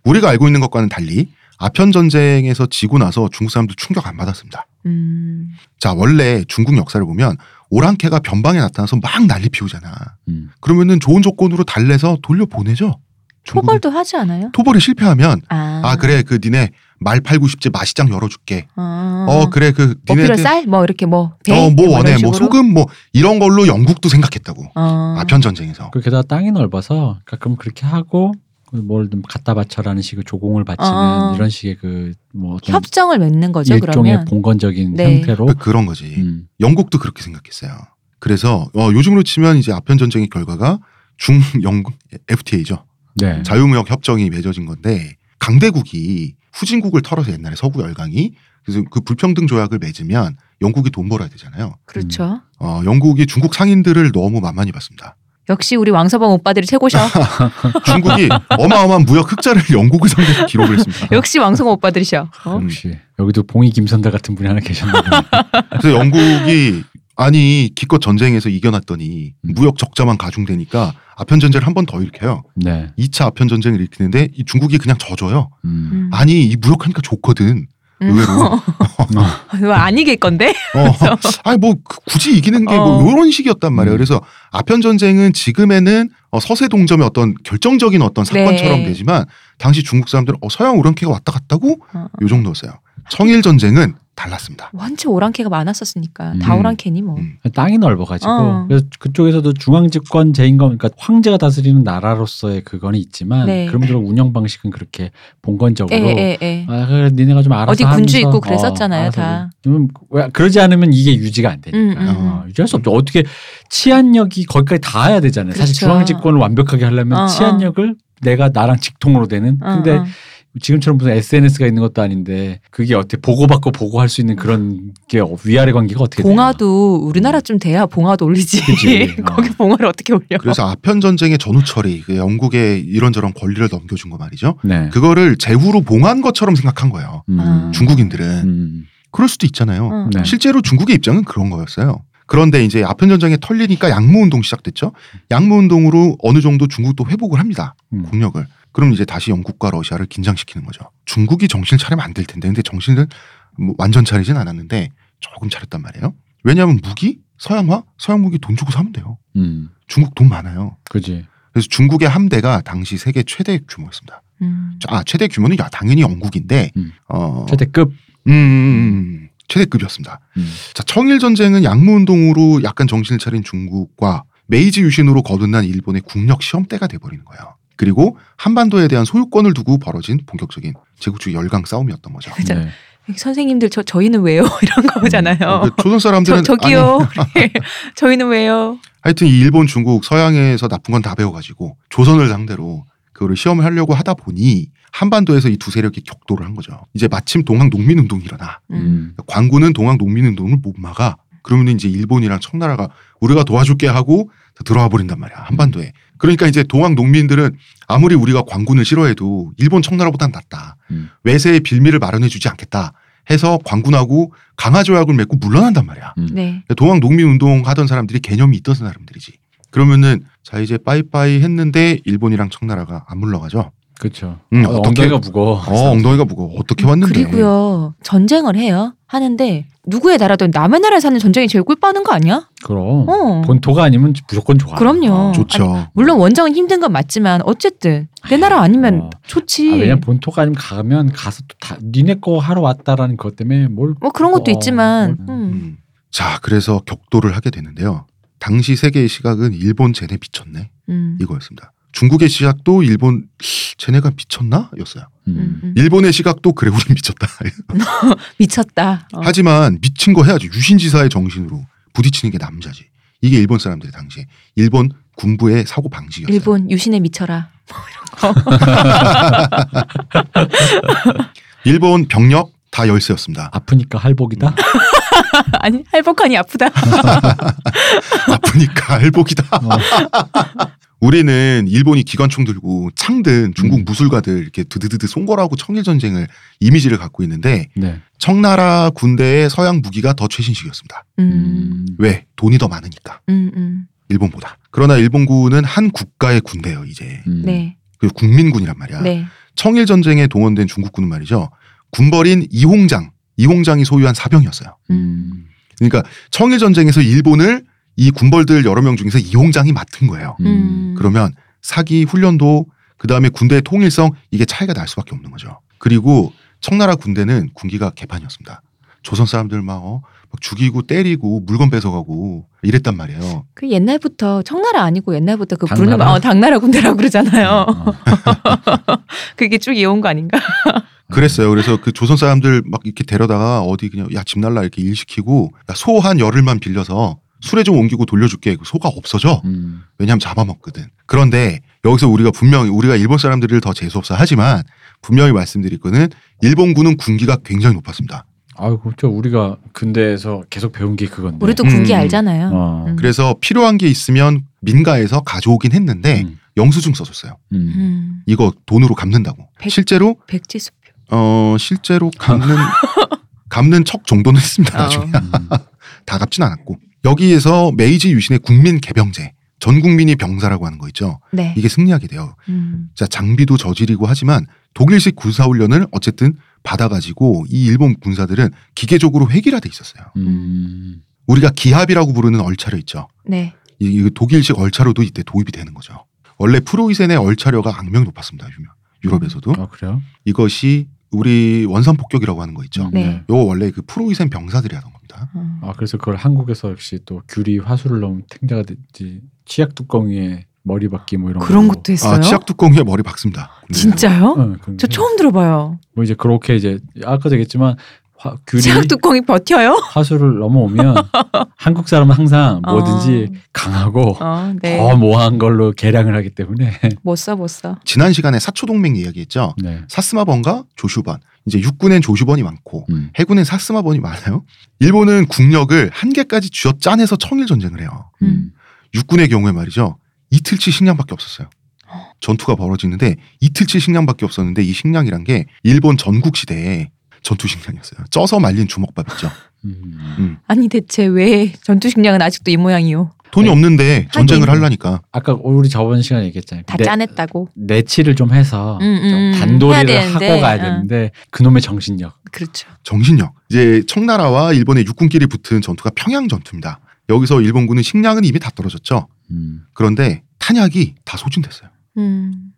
우리가 알고 있는 것과는 달리 아편 전쟁에서 지고 나서 중국 사람들 충격 안 받았습니다. 음. 자 원래 중국 역사를 보면 오랑캐가 변방에 나타나서 막 난리 피우잖아. 음. 그러면은 좋은 조건으로 달래서 돌려 보내죠. 토벌도 하지 않아요? 토벌이 실패하면 아. 아 그래 그 니네 말 팔고 싶지 마시장 열어줄게. 아. 어 그래 그뭐 필요 니네들 쌀? 뭐 이렇게 뭐? 어뭐 원해 뭐? 소금 뭐 이런 걸로 영국도 생각했다고. 어. 아편 전쟁에서. 그 게다가 땅이 넓어서 가끔 그렇게 하고 뭘 좀 갖다 바쳐라는 식의 조공을 바치는 어. 이런 식의 그 뭐 협정을 맺는 거죠. 일종의 그러면. 봉건적인 네. 형태로 그- 그런 거지. 음. 영국도 그렇게 생각했어요. 그래서 어, 요즘으로 치면 이제 아편 전쟁의 결과가 중 영국 FTA죠. 네. 자유무역 협정이 맺어진 건데 강대국이 후진국을 털어서 옛날에 서구 열강이 그래서 그 불평등 조약을 맺으면 영국이 돈 벌어야 되잖아요. 그렇죠. 어, 영국이 중국 상인들을 너무 만만히 봤습니다. 역시 우리 왕서방 오빠들이 최고셔. 중국이 어마어마한 무역 흑자를 영국을 상대로 기록을 했습니다. 역시 왕성호 오빠들이셔. 어? 음. 역시 여기도 봉이 김선달 같은 분이 하나 계셨나 보네. 그래서 영국이 아니 기껏 전쟁에서 이겨놨더니 음. 무역 적자만 가중되니까 아편 전쟁을 한 번 더 일으켜요. 네. 2차 아편 전쟁을 일으키는데 이 중국이 그냥 져줘요. 음. 음. 아니 이 무역하니까 좋거든. 음. 의외로. 안 이길 건데? 어, 아니 뭐 그- 굳이 이기는 게뭐 어. 이런 식이었단 말이에요. 음. 그래서 아편 전쟁은 지금에는 어, 서세 동점의 어떤 결정적인 어떤 사건처럼 네. 되지만 당시 중국 사람들은 어, 서양 오랑캐가 왔다 갔다고 어. 요 정도였어요. 청일 전쟁은 달랐습니다. 원체 오랑캐가 많았었으니까 음. 다 오랑캐니 뭐. 음. 땅이 넓어가지고 어. 그래서 그쪽에서도 중앙 집권 제임금 그러니까 황제가 다스리는 나라로서의 그건 있지만 네. 그럼대로 운영 방식은 그렇게 봉건적으로 에, 에, 에. 아 그래 니네가 좀 알아서 어디 군주 하면서, 있고 그랬었잖아요, 알아서 다. 좀 왜- 그러지 않으면 이게 유지가 안 되니까 음, 음, 어, 유지할 수 없죠. 어떻게 치안력이 거기까지 닿아야 되잖아요. 사실 그렇죠. 중앙 집권을 완벽하게 하려면 어, 어. 치안력을 내가 나랑 직통으로 되는 어, 근데 어. 지금처럼 무슨 SNS가 있는 것도 아닌데 그게 어떻게 보고받고 보고할 수 있는 그런 게 위아래 관계가 어떻게 돼요? 봉화도 우리나라쯤 돼야 봉화도 올리지. 그치. 거기 어. 봉화를 어떻게 올려? 그래서 아편 전쟁의 전후 처리, 그 영국에 이런저런 권리를 넘겨준 거 말이죠. 네. 그거를 제후로 봉한 것처럼 생각한 거예요. 음. 아. 중국인들은 음. 그럴 수도 있잖아요. 어. 네. 실제로 중국의 입장은 그런 거였어요. 그런데 이제 아편 전쟁이 털리니까 양무 운동 시작됐죠. 양무 운동으로 어느 정도 중국도 회복을 합니다. 음. 국력을. 그럼 이제 다시 영국과 러시아를 긴장시키는 거죠. 중국이 정신을 차리면 안 될 텐데, 근데 정신을 뭐 완전 차리진 않았는데 조금 차렸단 말이에요. 왜냐하면 무기, 서양화, 서양 무기 돈 주고 사면 돼요. 음. 중국 돈 많아요. 그지. 그래서 중국의 함대가 당시 세계 최대 규모였습니다. 음. 아 최대 규모는 야, 당연히 영국인데, 음. 어, 최대급. 음, 음, 음, 최대급이었습니다. 음. 자, 청일 전쟁은 양무 운동으로 약간 정신을 차린 중국과 메이지 유신으로 거듭난 일본의 국력 시험대가 돼버리는 거예요. 그리고 한반도에 대한 소유권을 두고 벌어진 본격적인 제국주의 열강 싸움이었던 거죠. 그죠. 네. 선생님들 저 저희는 왜요? 이런 거잖아요. 어, 그 조선 저, 사람들은 저 기요. 아니, 저희는 왜요? 하여튼 이 일본, 중국, 서양에서 나쁜 건 다 배워가지고 조선을 상대로 그거를 시험을 하려고 하다 보니 한반도에서 이 두 세력이 격돌을 한 거죠. 이제 마침 동학 농민운동이 일어나. 음. 광군은 동학 농민운동을 못 막아. 그러면 이제 일본이랑 청나라가 우리가 도와줄게 하고 들어와 버린단 말이야 한반도에. 그러니까 이제 동학 농민들은 아무리 우리가 광군을 싫어해도 일본 청나라보단 낫다. 음. 외세의 빌미를 마련해주지 않겠다. 해서 광군하고 강화 조약을 맺고 물러난단 말이야. 음. 네. 동학 농민 운동 하던 사람들이 개념이 있던 사람들이지. 그러면은 자 이제 빠이빠이 했는데 일본이랑 청나라가 안 물러가죠. 그렇죠. 음, 어, 어떻게- 엉덩이가 무거워. 어 엉덩이가 무거워. 어떻게 왔는데? 그리고요 전쟁을 해요. 하는데 누구의 나라든 남의 나라에 사는 전쟁이 제일 꿀 빠는 거 아니야? 그럼 어. 본토가 아니면 무조건 좋아. 그럼요. 어. 좋죠. 물론 원정은 힘든 건 맞지만 어쨌든 내 나라 아니면 어. 좋지. 아, 왜냐면 본토가 아니면 가면 가서 또 다 니네 거 하러 왔다라는 것 때문에 뭘 뭐 그런 것도 어, 있지만 뭘- 음. 음. 자 그래서 격돌을 하게 되는데요. 당시 세계의 시각은 일본 쟤네 미쳤네 음. 이거였습니다. 중국의 시각도 일본 쟤네가 미쳤나 였어요. 음. 음, 음. 일본의 시각도 그래 우리 미쳤다. 미쳤다. 어. 하지만 미친 거 해야지 유신지사의 정신으로 부딪히는 게 남자지. 이게 일본 사람들 당시에 일본 군부의 사고 방식이었어요. 일본 유신에 미쳐라. 일본 병력 다 열세였습니다. 아프니까 할복이다. 아니 할복하니 아프다. 아프니까 할복이다. 우리는 일본이 기관총 들고 창든 중국 음. 무술가들 이렇게 드드드드 송골하고 청일 전쟁을 이미지를 갖고 있는데 네. 청나라 군대의 서양 무기가 더 최신식이었습니다. 음. 음. 왜? 돈이 더 많으니까 음, 음. 일본보다. 그러나 일본군은 한 국가의 군대예요 이제. 음. 네. 그 국민군이란 말이야. 네. 청일 전쟁에 동원된 중국군은 말이죠. 군벌인 이홍장, 이홍장이 소유한 사병이었어요. 음. 그러니까 청일 전쟁에서 일본을 이 군벌들 여러 명 중에서 이홍장이 맡은 거예요. 음. 그러면 사기 훈련도 그 다음에 군대의 통일성 이게 차이가 날 수밖에 없는 거죠. 그리고 청나라 군대는 군기가 개판이었습니다. 조선 사람들 막, 어, 막 죽이고 때리고 물건 뺏어가고 이랬단 말이에요. 그 옛날부터 청나라 아니고 옛날부터 그 부르는 당나라? 거 어, 당나라 군대라고 그러잖아요. 어. 그게 쭉 이어온 거 아닌가? 그랬어요. 그래서 그 조선 사람들 막 이렇게 데려다가 어디 그냥 야 집 날라 이렇게 일 시키고 소 한 열흘만 빌려서 술에 좀 옮기고 돌려줄게. 그 소가 없어져. 음. 왜냐하면 잡아먹거든. 그런데 여기서 우리가 분명히 우리가 일본 사람들을 더 재수없어 하지만 분명히 말씀드릴 거는 일본군은 군기가 굉장히 높았습니다. 아이고 저 우리가 군대에서 계속 배운 게 그건데. 우리도 군기 음. 알잖아요. 어. 음. 그래서 필요한 게 있으면 민가에서 가져오긴 했는데 음. 영수증 써줬어요. 음. 음. 이거 돈으로 갚는다고. 백- 실제로 백지수표. 어 실제로 갚는 갚는 척 정도는 했습니다. 나중에 음. 다 갚진 않았고 여기에서 메이지 유신의 국민 개병제 전 국민이 병사라고 하는 거 있죠. 네. 이게 승리하게 돼요. 음. 자 장비도 저지르고 하지만 독일식 군사 훈련을 어쨌든 받아가지고 이 일본 군사들은 기계적으로 획일화 돼 있었어요. 음. 우리가 기합이라고 부르는 얼차려 있죠. 네. 이, 이 독일식 얼차려도 이때 도입이 되는 거죠. 원래 프로이센의 얼차려가 악명 높았습니다. 유명. 유럽에서도 아 그래요? 이것이 우리 원산 폭격이라고 하는 거 있죠. 네. 요거 원래 그 프로이센 병사들이 하던 겁니다. 음. 아 그래서 그걸 한국에서 역시 또 규리 화수를 넣으면 탱자가 됐지 치약 뚜껑 위에 머리 박기 뭐 이런 그런 거. 것도 했어요. 아 치약 뚜껑에 머리 박습니다. 네. 진짜요? 응, 그런 저 게. 처음 들어봐요. 뭐 이제 그렇게 이제 아까도 얘기했지만 화, 귤이 치약 뚜껑이 버텨요? 화수를 넘어오면 한국 사람은 항상 어. 뭐든지 강하고 어, 네. 더 모호한 걸로 계량을 하기 때문에 못 써, 못 써. 지난 시간에 사초 동맹 이야기했죠. 네. 사스마번과 조슈번. 이제 육군엔 조슈번이 많고 음. 해군엔 사스마번이 많아요. 일본은 국력을 한 개까지 쥐어 짜내서 청일 전쟁을 해요. 음. 육군의 경우에 말이죠. 이틀치 식량밖에 없었어요. 전투가 벌어지는데 이틀치 식량밖에 없었는데 이 식량이란 게 일본 전국 시대에 전투 식량이었어요. 쪄서 말린 주먹밥 있죠. 음. 아니 대체 왜 전투식량은 아직도 이 모양이요? 돈이 네. 없는데 전쟁을 하긴. 하려니까 아까 우리 저번 시간에 얘기했잖아요. 다 내- 짜냈다고. 내치를 좀 해서 음, 음, 좀 음. 해야 단도리를 하고 가야 어. 되는데 그놈의 정신력. 그렇죠. 정신력. 이제 청나라와 일본의 육군끼리 붙은 전투가 평양 전투입니다. 여기서 일본군은 식량은 이미 다 떨어졌죠. 음. 그런데 탄약이 다 소진됐어요.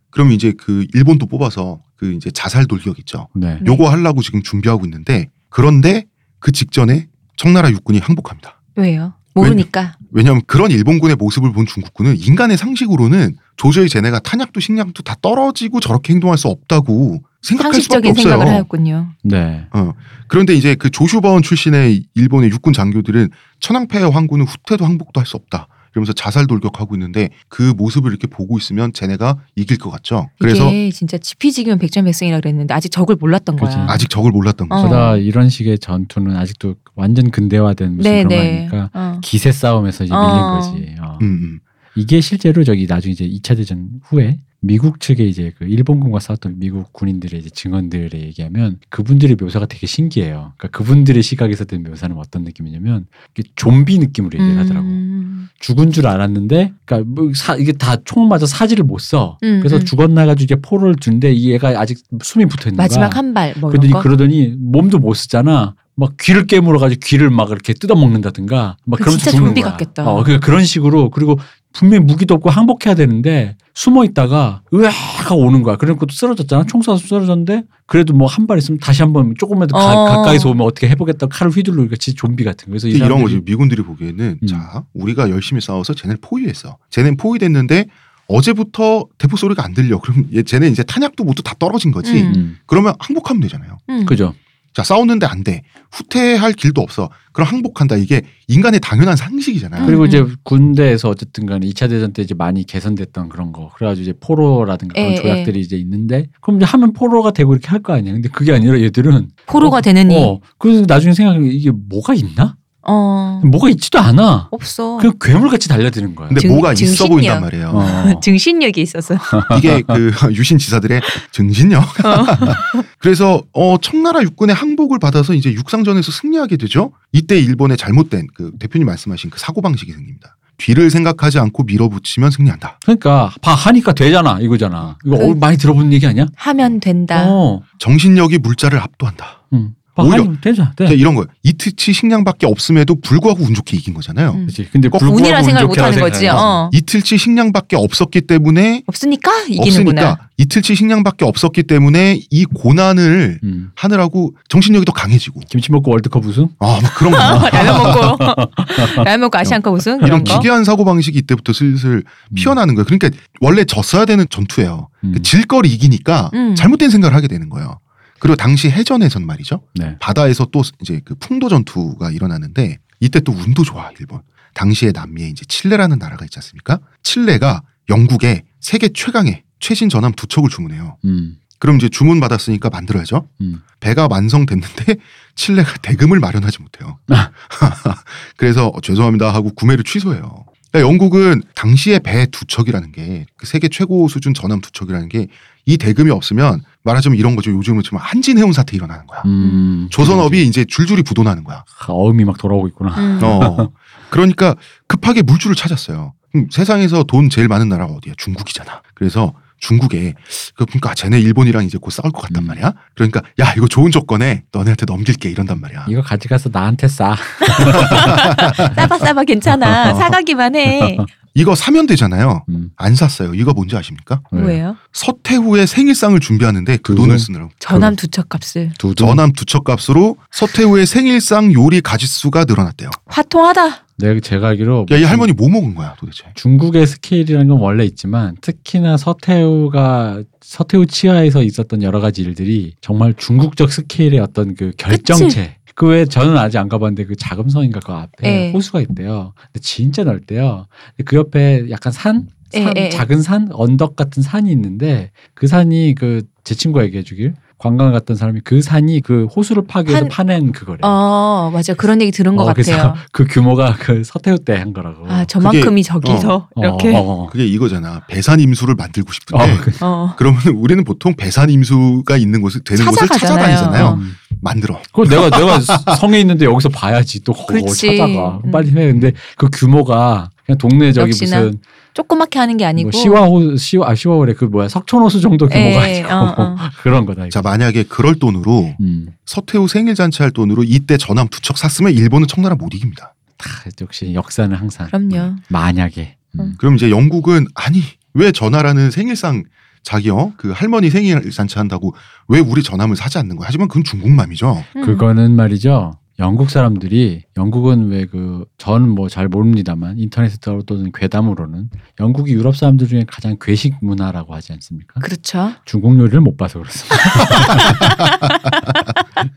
음. 그럼 이제 그 일본도 뽑아서 그 이제 자살 돌격 있죠. 네. 네. 요거 하려고 지금 준비하고 있는데 그런데 그 직전에 청나라 육군이 항복합니다. 왜요? 모르니까. 왜냐하면 그런 일본군의 모습을 본 중국군은 인간의 상식으로는 도저히 쟤네가 탄약도 식량도 다 떨어지고 저렇게 행동할 수 없다고 생각할 수밖에 상식적인 없어요. 생각을 하였군요. 네. 어. 그런데 이제 그 조슈번 출신의 일본의 육군 장교들은 천황폐의 황군은 후퇴도 항복도 할 수 없다. 이러면서 자살 돌격하고 있는데 그 모습을 이렇게 보고 있으면 쟤네가 이길 것 같죠. 그래서 이게 진짜 지피지기면 백전백승이라 그랬는데 아직 적을 몰랐던. 거야. 아직 적을 몰랐던 거죠. 어. 보다 이런 식의 전투는 아직도 완전 근대화된 무슨 네, 그런 네. 거니까 어. 기세 싸움에서 이제 밀린 어. 거지. 어. 음, 음. 이게 실제로 저기 나중에 이제 2차 대전 후에 미국 측에 이제 그 일본군과 싸웠던 미국 군인들의 이제 증언들에 얘기하면 그분들의 묘사가 되게 신기해요. 그러니까 그분들의 시각에서 든 묘사는 어떤 느낌이냐면 좀비 느낌으로 얘기를 하더라고. 음. 죽은 줄 알았는데, 그러니까 뭐 사, 이게 다 총 맞아 사지를 못 써. 음, 그래서 음. 죽었나가지고 이제 포를 준데 이 얘가 아직 숨이 붙어 있는 거야. 마지막 한 발 뭐 그러더니 거. 그러더니 몸도 못 쓰잖아. 막 귀를 깨물어가지고 귀를 막 이렇게 뜯어먹는다든가. 막그 그러면서 진짜 죽는 좀비 거야. 같겠다. 어, 그 그런 식으로 그리고 분명히 무기도 없고 항복해야 되는데 숨어 있다가 으악 하고 오는 거야. 그래놓고 또 쓰러졌잖아. 총 쏴서 쓰러졌는데 그래도 뭐 한 발 있으면 다시 한 번 조금만 더 가, 어. 가까이서 오면 어떻게 해보겠다 칼을 휘두르니까 진짜 좀비 같은 거. 그래서 이 이런 거죠. 미군들이 보기에는 음. 자 우리가 열심히 싸워서 쟤네를 포위했어. 쟤네는 포위됐는데 어제부터 대포 소리가 안 들려. 그럼 얘 쟤네 이제 탄약도 모두 다 떨어진 거지. 음. 음, 그러면 항복하면 되잖아요. 음. 그죠. 자 싸웠는데 안 돼. 후퇴할 길도 없어. 그럼 항복한다. 이게 인간의 당연한 상식이잖아요. 그리고 음. 이제 군대에서 어쨌든 간에 2차 대전 때 이제 많이 개선됐던 그런 거. 그래가지고 이제 포로라든가 그런 예, 조약들이 이제 있는데 그럼 이제 하면 포로가 되고 이렇게 할 거 아니야. 근데 그게 아니라 얘들은 포로가 어, 되느니 어, 그래서 나중에 생각하면 이게 뭐가 있나? 어. 뭐가 있지도 않아. 없어. 그냥 괴물같이 달려드는 거야. 근데 증- 뭐가 있어 증신력. 보인단 말이에요. 어. 증신력이 있어서. 이게 그 유신 지사들의 정신력. 그래서 어 청나라 육군의 항복을 받아서 이제 육상전에서 승리하게 되죠. 이때 일본의 잘못된 그 대표님 말씀하신 그 사고 방식이 생깁니다. 뒤를 생각하지 않고 밀어붙이면 승리한다. 그러니까 봐 하니까 되잖아 이거잖아. 이거 그- 어, 많이 들어본 얘기 아니야? 하면 된다. 어, 정신력이 물자를 압도한다. 응. 봐, 오히려- 하니 되자. 돼. 그러니까 이런 거예요. 이틀치 식량밖에 없음에도 불구하고 운 좋게 이긴 거잖아요. 음. 그렇지. 근데 꼭 불구하고 운이라 생각을 운 좋게라 못하는 거지. 어. 이틀치 식량밖에 없었기 때문에 없으니까 이기는구나. 없으니까 이틀치 식량밖에 없었기 때문에 이 고난을 음. 하느라고 정신력이 더 강해지고 김치 먹고 월드컵 우승? 아 막 그런 거 라면 먹고 라면 먹고 아시안컵 우승 이런. 기괴한 사고 방식이 이때부터 슬슬 피어나는 거예요. 그러니까 원래 졌어야 되는 전투예요. 음. 그질걸 이기니까 음. 잘못된 생각을 하게 되는 거예요. 그리고 당시 해전에선 말이죠. 네. 바다에서 또 이제 그 풍도 전투가 일어나는데 이때 또 운도 좋아 일본. 당시에 남미에 이제 칠레라는 나라가 있지 않습니까? 칠레가 영국에 세계 최강의 최신 전함 두 척을 주문해요. 음. 그럼 이제 주문 받았으니까 만들어야죠. 음. 배가 완성됐는데 칠레가 대금을 마련하지 못해요. 그래서 어, 죄송합니다 하고 구매를 취소해요. 그러니까 영국은 당시에 배 두 척이라는 게 그 세계 최고 수준 전함 두 척이라는 게 이 대금이 없으면 말하자면 이런 거죠. 요즘은 지금 한진 해운 사태 일어나는 거야. 음. 조선업이 이제 줄줄이 부도나는 거야. 아, 어음이 막 돌아오고 있구나. 음. 어. 그러니까 급하게 물줄을 찾았어요. 세상에서 돈 제일 많은 나라가 어디야? 중국이잖아. 그래서 중국에 그 그러니까 쟤네 일본이랑 이제 곧 싸울 것 같단 음. 말이야. 그러니까 야 이거 좋은 조건에 너네한테 넘길게 이런단 말이야. 이거 가져가서 나한테 싸. 싸바 싸바 괜찮아. 사가기만 해. 이거 사면 되잖아요. 음. 안 샀어요. 이거 뭔지 아십니까? 네. 뭐예요? 서태후의 생일상을 준비하는데 그? 돈을 쓰느라고. 전함 두척 값을 두두. 전함 두척 값으로 서태후의 생일상 요리 가짓수가 늘어났대요. 화통하다. 내가 제가 알기로 야 이 할머니 뭐 먹은 거야 도대체? 중국의 스케일이라는 건 원래 있지만 특히나 서태후가 서태후 치하에서 있었던 여러 가지 일들이 정말 중국적 스케일의 어떤 그 결정체 그 외에 저는 아직 안 가봤는데 그 자금성인가 그 앞에 예. 호수가 있대요. 근데 진짜 넓대요. 그 옆에 약간 산, 예, 산 예. 작은 산 언덕 같은 산이 있는데 그 산이 그 제 친구가 얘기해 주길 관광 갔던 사람이 그 산이 그 호수를 파괴해서 한- 파낸 그거래. 어 맞아 그런 얘기 들은 것 어, 같아요. 그래서 그 규모가 그 서태후 때 한 거라고. 아 저만큼이 저기서 어, 이렇게 어, 어. 그게 이거잖아. 배산 임수를 만들고 싶은데 어, 그- 어. 그러면 우리는 보통 배산 임수가 있는 곳을 되는 곳을 찾아가잖아요. 찾아다니잖아요. 음. 만들어. 그거 내가 내가 성에 있는데 여기서 봐야지 또 그거. 찾아가 음. 빨리 해. 근데 그 규모가 그냥 동네 저기 역시나 무슨 조그맣게 하는 게 아니고 뭐 시와호 시와 아 시와호래 그 뭐야 석촌호수 정도 규모가 예, 아니고 어, 어. 그런 거다. 이거. 자 만약에 그럴 돈으로 음. 서태후 생일 잔치 할 돈으로 이때 전함 두 척 샀으면 일본은 청나라 못 이깁니다. 다 역시 역사는 항상 그럼요. 만약에 음. 음. 그럼 이제 영국은 아니 왜 전하라는 생일상 자기 어그 할머니 생일 잔치 한다고 왜 우리 전함을 사지 않는 거야? 하지만 그건 중국 맘이죠. 음. 그거는 말이죠. 영국 사람들이 영국은 왜그전뭐잘 모릅니다만 인터넷에 떠도는 괴담으로는 영국이 유럽 사람들 중에 가장 괴식 문화라고 하지 않습니까? 그렇죠. 중국 요리를 못 봐서 그렇습니다.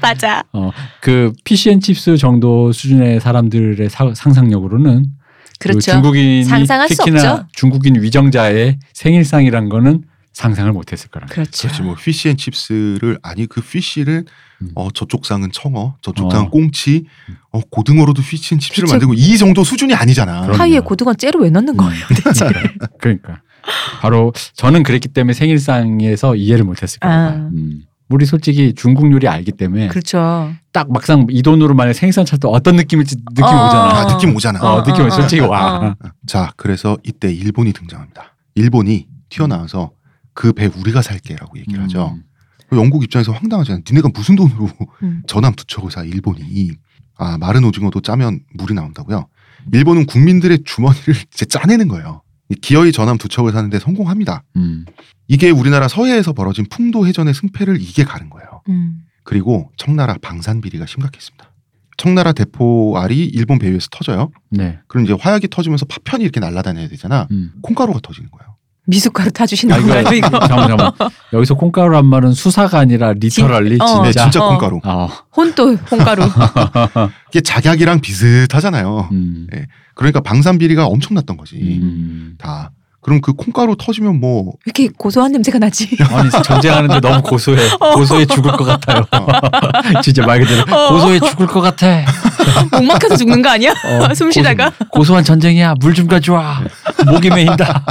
맞아. 그 피시앤칩스 정도 수준의 사람들의 사- 상상력으로는 그 그렇죠. 중국인이 상상할 수 특히나. 중국인 위정자의 생일상이란 거는 상상을 못했을 거라. 그렇죠. 그렇지 뭐 피시앤칩스를 아니 그 피시를 음. 어 저쪽 상은 청어, 저쪽 어. 상은 꽁치, 어 고등어로도 피시앤칩스를 그치. 만들고 이 정도 수준이 아니잖아. 파이에 고등어 째로 왜 넣는 거예요, 대체? 그러니까 바로 저는 그랬기 때문에 생일상에서 이해를 못했을 거예요. 아. 음. 우리 솔직히 중국 요리 알기 때문에 그렇죠. 딱 막상 이 돈으로 만약 생일상 찰때 어떤 느낌일지 느낌 어. 오잖아. 아 느낌 오잖아. 어, 어, 느낌 어, 오 솔직히 어, 와. 어. 자 그래서 이때 일본이 등장합니다. 일본이 튀어나와서 그 배 우리가 살게라고 얘기를 하죠. 음. 영국 입장에서 황당하잖아요. 니네가 무슨 돈으로 음. 전함 두 척을 사 일본이 아 마른 오징어도 짜면 물이 나온다고요. 일본은 국민들의 주머니를 이제 짜내는 거예요. 이 기어이 전함 두 척을 사는데 성공합니다. 음. 이게 우리나라 서해에서 벌어진 풍도 해전의 승패를 이게 가른 거예요. 음. 그리고 청나라 방산 비리가 심각했습니다. 청나라 대포알이 일본 배후에서 터져요. 네. 그럼 이제 화약이 터지면서 파편이 이렇게 날아다녀야 되잖아. 음. 콩가루가 터지는 거예요. 미숫가루 타주시는 아, 이거 이거. 잠깐만 잠깐만. 여기서 콩가루란 말은 수사가 아니라 리터럴리 진- 어. 네, 진짜. 진짜 어. 콩가루. 어. 혼또 홍가루. 이게 작약이랑 비슷하잖아요. 음. 그러니까 방산 비리가 엄청났던 거지. 음. 다. 그럼 그 콩가루 터지면 뭐왜 이렇게 고소한 냄새가 나지? 아니 전쟁하는데 너무 고소해. 고소해 죽을 것 같아요. 진짜 말 그대로 어. 고소해 죽을 것 같아. 목 막혀서 죽는 거 아니야? 어, 숨 쉬다가. 고소, 고소 한 전쟁이야. 물 좀 가져와. 목이 메인다.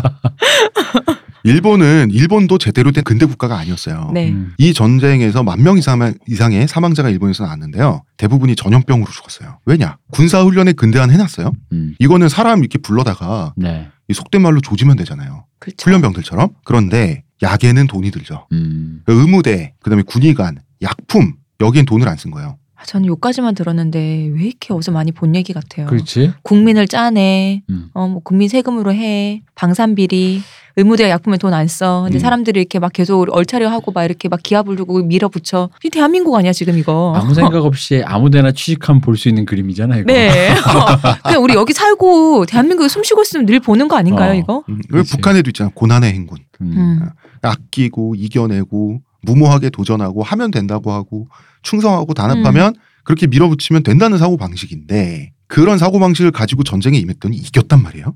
일본은 일본도 제대로 된 근대 국가가 아니었어요. 네. 음. 이 전쟁에서 만명 이상, 이상의 사망자가 일본에서 나왔는데요. 대부분이 전염병으로 죽었어요. 왜냐? 군사 훈련에 근대한 해놨어요. 음. 이거는 사람 이렇게 불러다가 네. 이 속된 말로 조지면 되잖아요. 그렇죠. 훈련병들처럼. 그런데 약에는 돈이 들죠. 음. 의무대, 그다음에 군의관, 약품 여기엔 돈을 안 쓴 거예요. 아, 저는 요까지만 들었는데 왜 이렇게 어디서 많이 본 얘기 같아요. 그렇지. 국민을 짜내. 음. 어, 뭐 국민 세금으로 해. 방산비리. 의무대 약품에 돈 안 써. 근데 음. 사람들이 이렇게 막 계속 얼차려 하고 막 이렇게 막 기합을 두고 밀어붙여. 이 대한민국 아니야 지금 이거. 아무 생각 없이 아무데나 취직하면 볼 수 있는 그림이잖아요. 이거. 네. 어, 그냥 우리 여기 살고 대한민국에 숨 쉬고 있으면 늘 보는 거 아닌가요 어. 이거? 음, 왜. 북한에도 있잖아. 고난의 행군. 음. 음. 아끼고 이겨내고 무모하게 도전하고 하면 된다고 하고 충성하고 단합하면 그렇게 밀어붙이면 된다는 사고 방식인데 그런 사고 방식을 가지고 전쟁에 임했더니 이겼단 말이에요.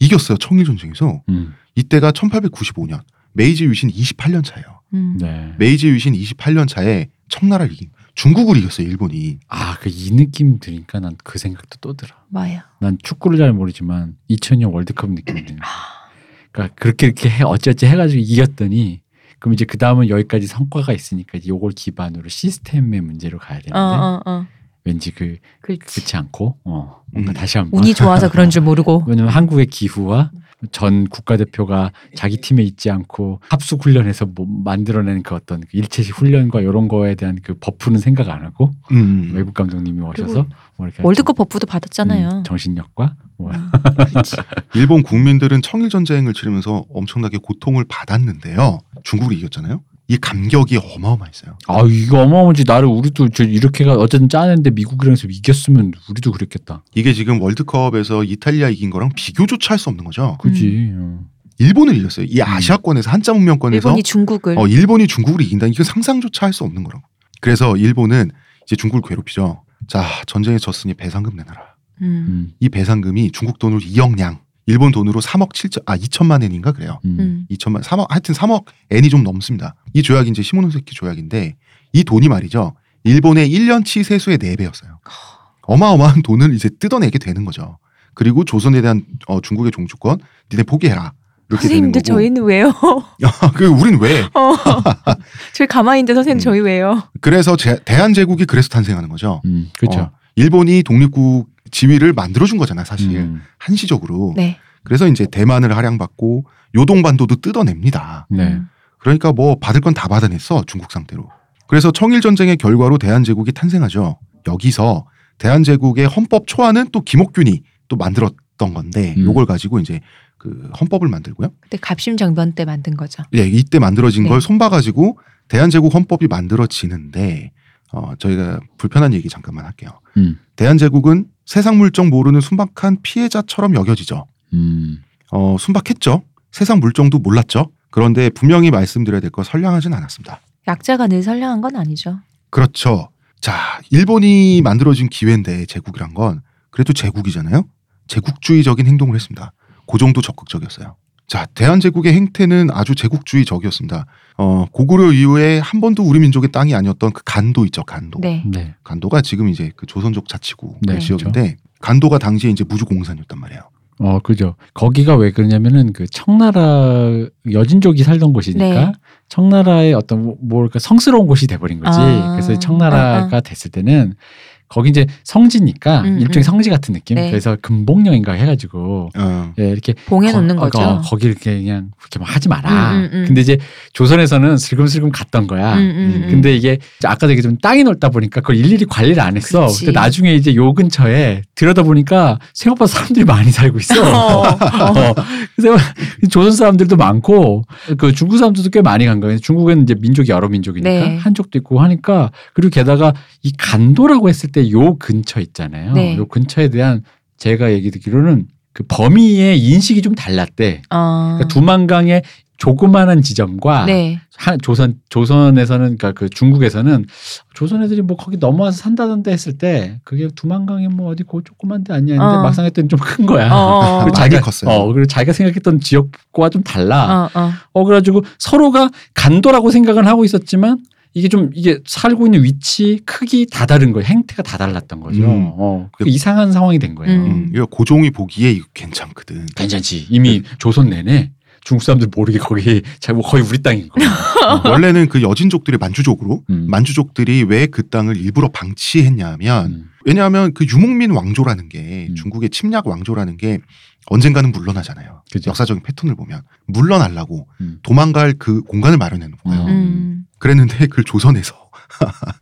이겼어요. 청일 전쟁에서. 음. 이때가 1895년 메이지 유신 28년 차예요. 음. 네. 메이지 유신 28년 차에 청나라를 이긴 중국을 이겼어요. 일본이. 아, 그 이 느낌 들으니까 난 그 생각도 또 들어. 뭐야? 난 축구를 잘 모르지만 2000년 월드컵 느낌이 드네. 아. 그러니까 그렇게 이렇게 해 어찌어찌 해가지고 이겼더니 그럼 이제 그 다음은 여기까지 성과가 있으니까 이제 요걸 기반으로 시스템의 문제로 가야 되는데 어, 어, 어. 왠지 그 그렇지. 그렇지 않고 어 뭔가 음. 다시 한번 운이 좋아서 그런 줄 모르고. 왜냐면 한국의 기후와 전 국가대표가 자기 팀에 있지 않고 합숙 훈련에서 뭐 만들어내는 그 어떤 그 일체식 훈련과 이런 거에 대한 그 buff는 생각 안 하고 음. 외국 감독님이 오셔서 뭐 이렇게 월드컵 buff도 받았잖아요. 음, 정신력과 뭐 음. 일본 국민들은 청일 전쟁을 치르면서 엄청나게 고통을 받았는데요. 중국을 이겼잖아요. 이 감격이 어마어마했어요. 아 이거 어마어마지 나를 우리도 저 이렇게가 어쨌든 짜는데 미국이랑 해서 이겼으면 우리도 그랬겠다. 이게 지금 월드컵에서 이탈리아 이긴 거랑 비교조차 할 수 없는 거죠. 그지. 어. 일본을 이겼어요. 이 아시아권에서 한자 문명권에서 일본이 중국을 어, 일본이 중국을 이긴다. 이거 상상조차 할 수 없는 거라고. 그래서 일본은 이제 중국을 괴롭히죠. 자 전쟁에 졌으니 배상금 내놔라. 음. 음. 이 배상금이 중국 돈으로 2억량, 일본 돈으로 3억 7천 아 2천만 엔인가 그래요. 음. 음. 2천만 3억 하여튼 3억 엔이 좀 넘습니다. 이 조약이 이제 시모노세키 조약인데 이 돈이 말이죠. 일본의 1년치 세수의 4배였어요. 어마어마한 돈을 이제 뜯어내게 되는 거죠. 그리고 조선에 대한 어, 중국의 종주권 니네 포기해라. 이렇게 되는 선생님들 거고. 저희는 왜요? 그 우린 왜? 어. 저희 가만히 있는데 선생님 음. 저희 왜요? 그래서 제- 대한제국이 그래서 탄생하는 거죠. 음. 그렇죠. 어, 일본이 독립국 지위를 만들어준 거잖아 사실 음. 한시적으로. 네. 그래서 이제 대만을 할양받고 요동반도도 뜯어냅니다. 네. 음. 그러니까 뭐 받을 건 다 받아냈어 중국 상대로. 그래서 청일 전쟁의 결과로 대한제국이 탄생하죠. 여기서 대한제국의 헌법 초안은 또 김옥균이 또 만들었던 건데 음. 요걸 가지고 이제 그 헌법을 만들고요. 그때 갑심정변 때 만든 거죠. 예, 이때 만들어진 네. 걸 손봐가지고 대한제국 헌법이 만들어지는데 어, 저희가 불편한 얘기 잠깐만 할게요. 음. 대한제국은 세상 물정 모르는 순박한 피해자처럼 여겨지죠. 음. 어, 순박했죠. 세상 물정도 몰랐죠. 그런데 분명히 말씀드려야 될 거 선량하진 않았습니다. 약자가 늘 선량한 건 아니죠. 그렇죠. 자, 일본이 만들어진 기회인데 제국이란 건 그래도 제국이잖아요. 제국주의적인 행동을 했습니다. 그 정도 적극적이었어요. 자, 대한제국의 행태는 아주 제국주의적이었습니다. 어, 고구려 이후에 한 번도 우리 민족의 땅이 아니었던 그 간도 있죠, 간도. 네. 네. 간도가 지금 이제 그 조선족 자치구 네, 지역인데 간도가 당시에 이제 무주공산이었단 말이에요. 어, 그죠. 거기가 왜 그러냐면은 그 청나라 여진족이 살던 곳이니까 네. 청나라의 어떤 뭐- 뭐랄까 성스러운 곳이 돼버린 거지. 아. 그래서 청나라가 아, 됐을 때는 거기 이제 성지니까 음, 일종의 음. 성지 같은 느낌. 네. 그래서 금봉령인가 해가지고 어, 예, 이렇게 봉해 놓는 거, 거죠. 어, 거기 이렇게 그냥 그렇게 막 하지 마라. 음, 음, 음. 근데 이제 조선에서는 슬금슬금 갔던 거야. 음, 음, 음. 근데 이게 아까도 얘기했지만 땅이 넓다 보니까 그걸 일일이 관리를 안 했어. 그치. 근데 나중에 이제 요 근처에 들여다 보니까 생각보다 사람들이 많이 살고 있어. 어, 어, 그래서 조선 사람들도 많고 그 중국 사람들도 꽤 많이 간 거예요. 중국은 이제 민족이 여러 민족이니까 네. 한족도 있고 하니까 그리고 게다가 이 간도라고 했을 때요 근처 있잖아요. 네. 요 근처에 대한 제가 얘기 듣기로는 그 범위의 인식이 좀 달랐대. 어. 그러니까 두만강의 조그마한 지점과 네. 한 조선 조선에서는 그러니까 그 중국에서는 조선 애들이 뭐 거기 넘어와서 산다던데 했을 때 그게 두만강이 뭐 어디 그 조그만 데 아니야 했는데 어. 막상 했더니 좀 큰 거야. 어. 그리고 많이 자기가 컸어요. 어, 그리고 자기가 생각했던 지역과 좀 달라. 어, 어. 어, 그래가지고 서로가 간도라고 생각은 하고 있었지만 이게 좀 이게 살고 있는 위치, 크기 다 다른 거예요. 행태가 다 달랐던 거죠. 음. 어, 그 이상한 상황이 된 거예요. 음. 음, 이거 고종이 보기에 이거 괜찮거든. 괜찮지. 이미 조선 내내 중국 사람들 모르게 거기 자뭐 거의 우리 땅인 거야. 원래는 그 여진족들이 만주족으로 음. 만주족들이 왜 그 땅을 일부러 방치했냐면 음. 왜냐하면 그 유목민 왕조라는 게 음. 중국의 침략 왕조라는 게 언젠가는 물러나잖아요. 그죠. 역사적인 패턴을 보면 물러나려고 음. 도망갈 그 공간을 마련해 놓은 거예요. 어. 음. 그랬는데 그 조선에서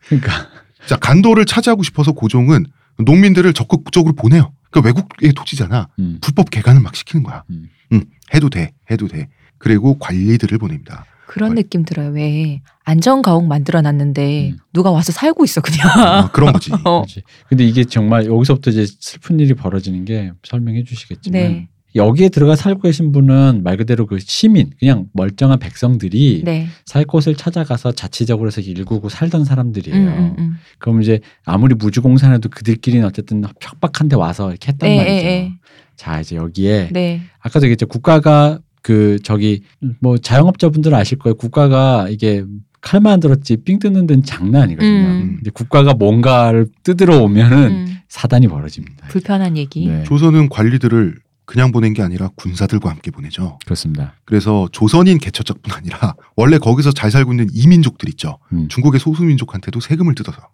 그러니까 자 간도를 차지하고 싶어서 고종은 농민들을 적극적으로 보내요. 그 외국의 토지잖아. 음. 불법 개간을 막 시키는 거야. 음. 응, 해도 돼, 해도 돼. 그리고 관리들을 보냅니다. 그런 말- 느낌 들어요. 왜 안전가옥 만들어 놨는데 음. 누가 와서 살고 있어 그냥. 어, 그런 거지. 어. 그렇지. 근데 이게 정말 여기서부터 이제 슬픈 일이 벌어지는 게 설명해 주시겠지만 네. 여기에 들어가 살고 계신 분은 말 그대로 그 시민 그냥 멀쩡한 백성들이 네. 살 곳을 찾아가서 자치적으로 해서 일구고 살던 사람들이에요. 음, 음, 음. 그럼 이제 아무리 무주공산해도 그들끼리는 어쨌든 척박한 데 와서 이렇게 했단 네, 말이죠. 네, 네. 자 이제 여기에 네. 아까도 얘기했죠. 국가가 그 저기 뭐 자영업자분들 은 아실 거예요. 국가가 이게 칼만 들었지 삥 뜯는 데는 장난 아니거든요. 음. 근데 국가가 뭔가를 뜯으러 오면은 음. 사단이 벌어집니다. 불편한 얘기. 네, 조선은 관리들을 그냥 보낸 게 아니라 군사들과 함께 보내죠. 그렇습니다. 그래서 조선인 개척자뿐 아니라 원래 거기서 잘 살고 있는 이민족들 있죠. 음. 중국의 소수민족한테도 세금을 뜯어서.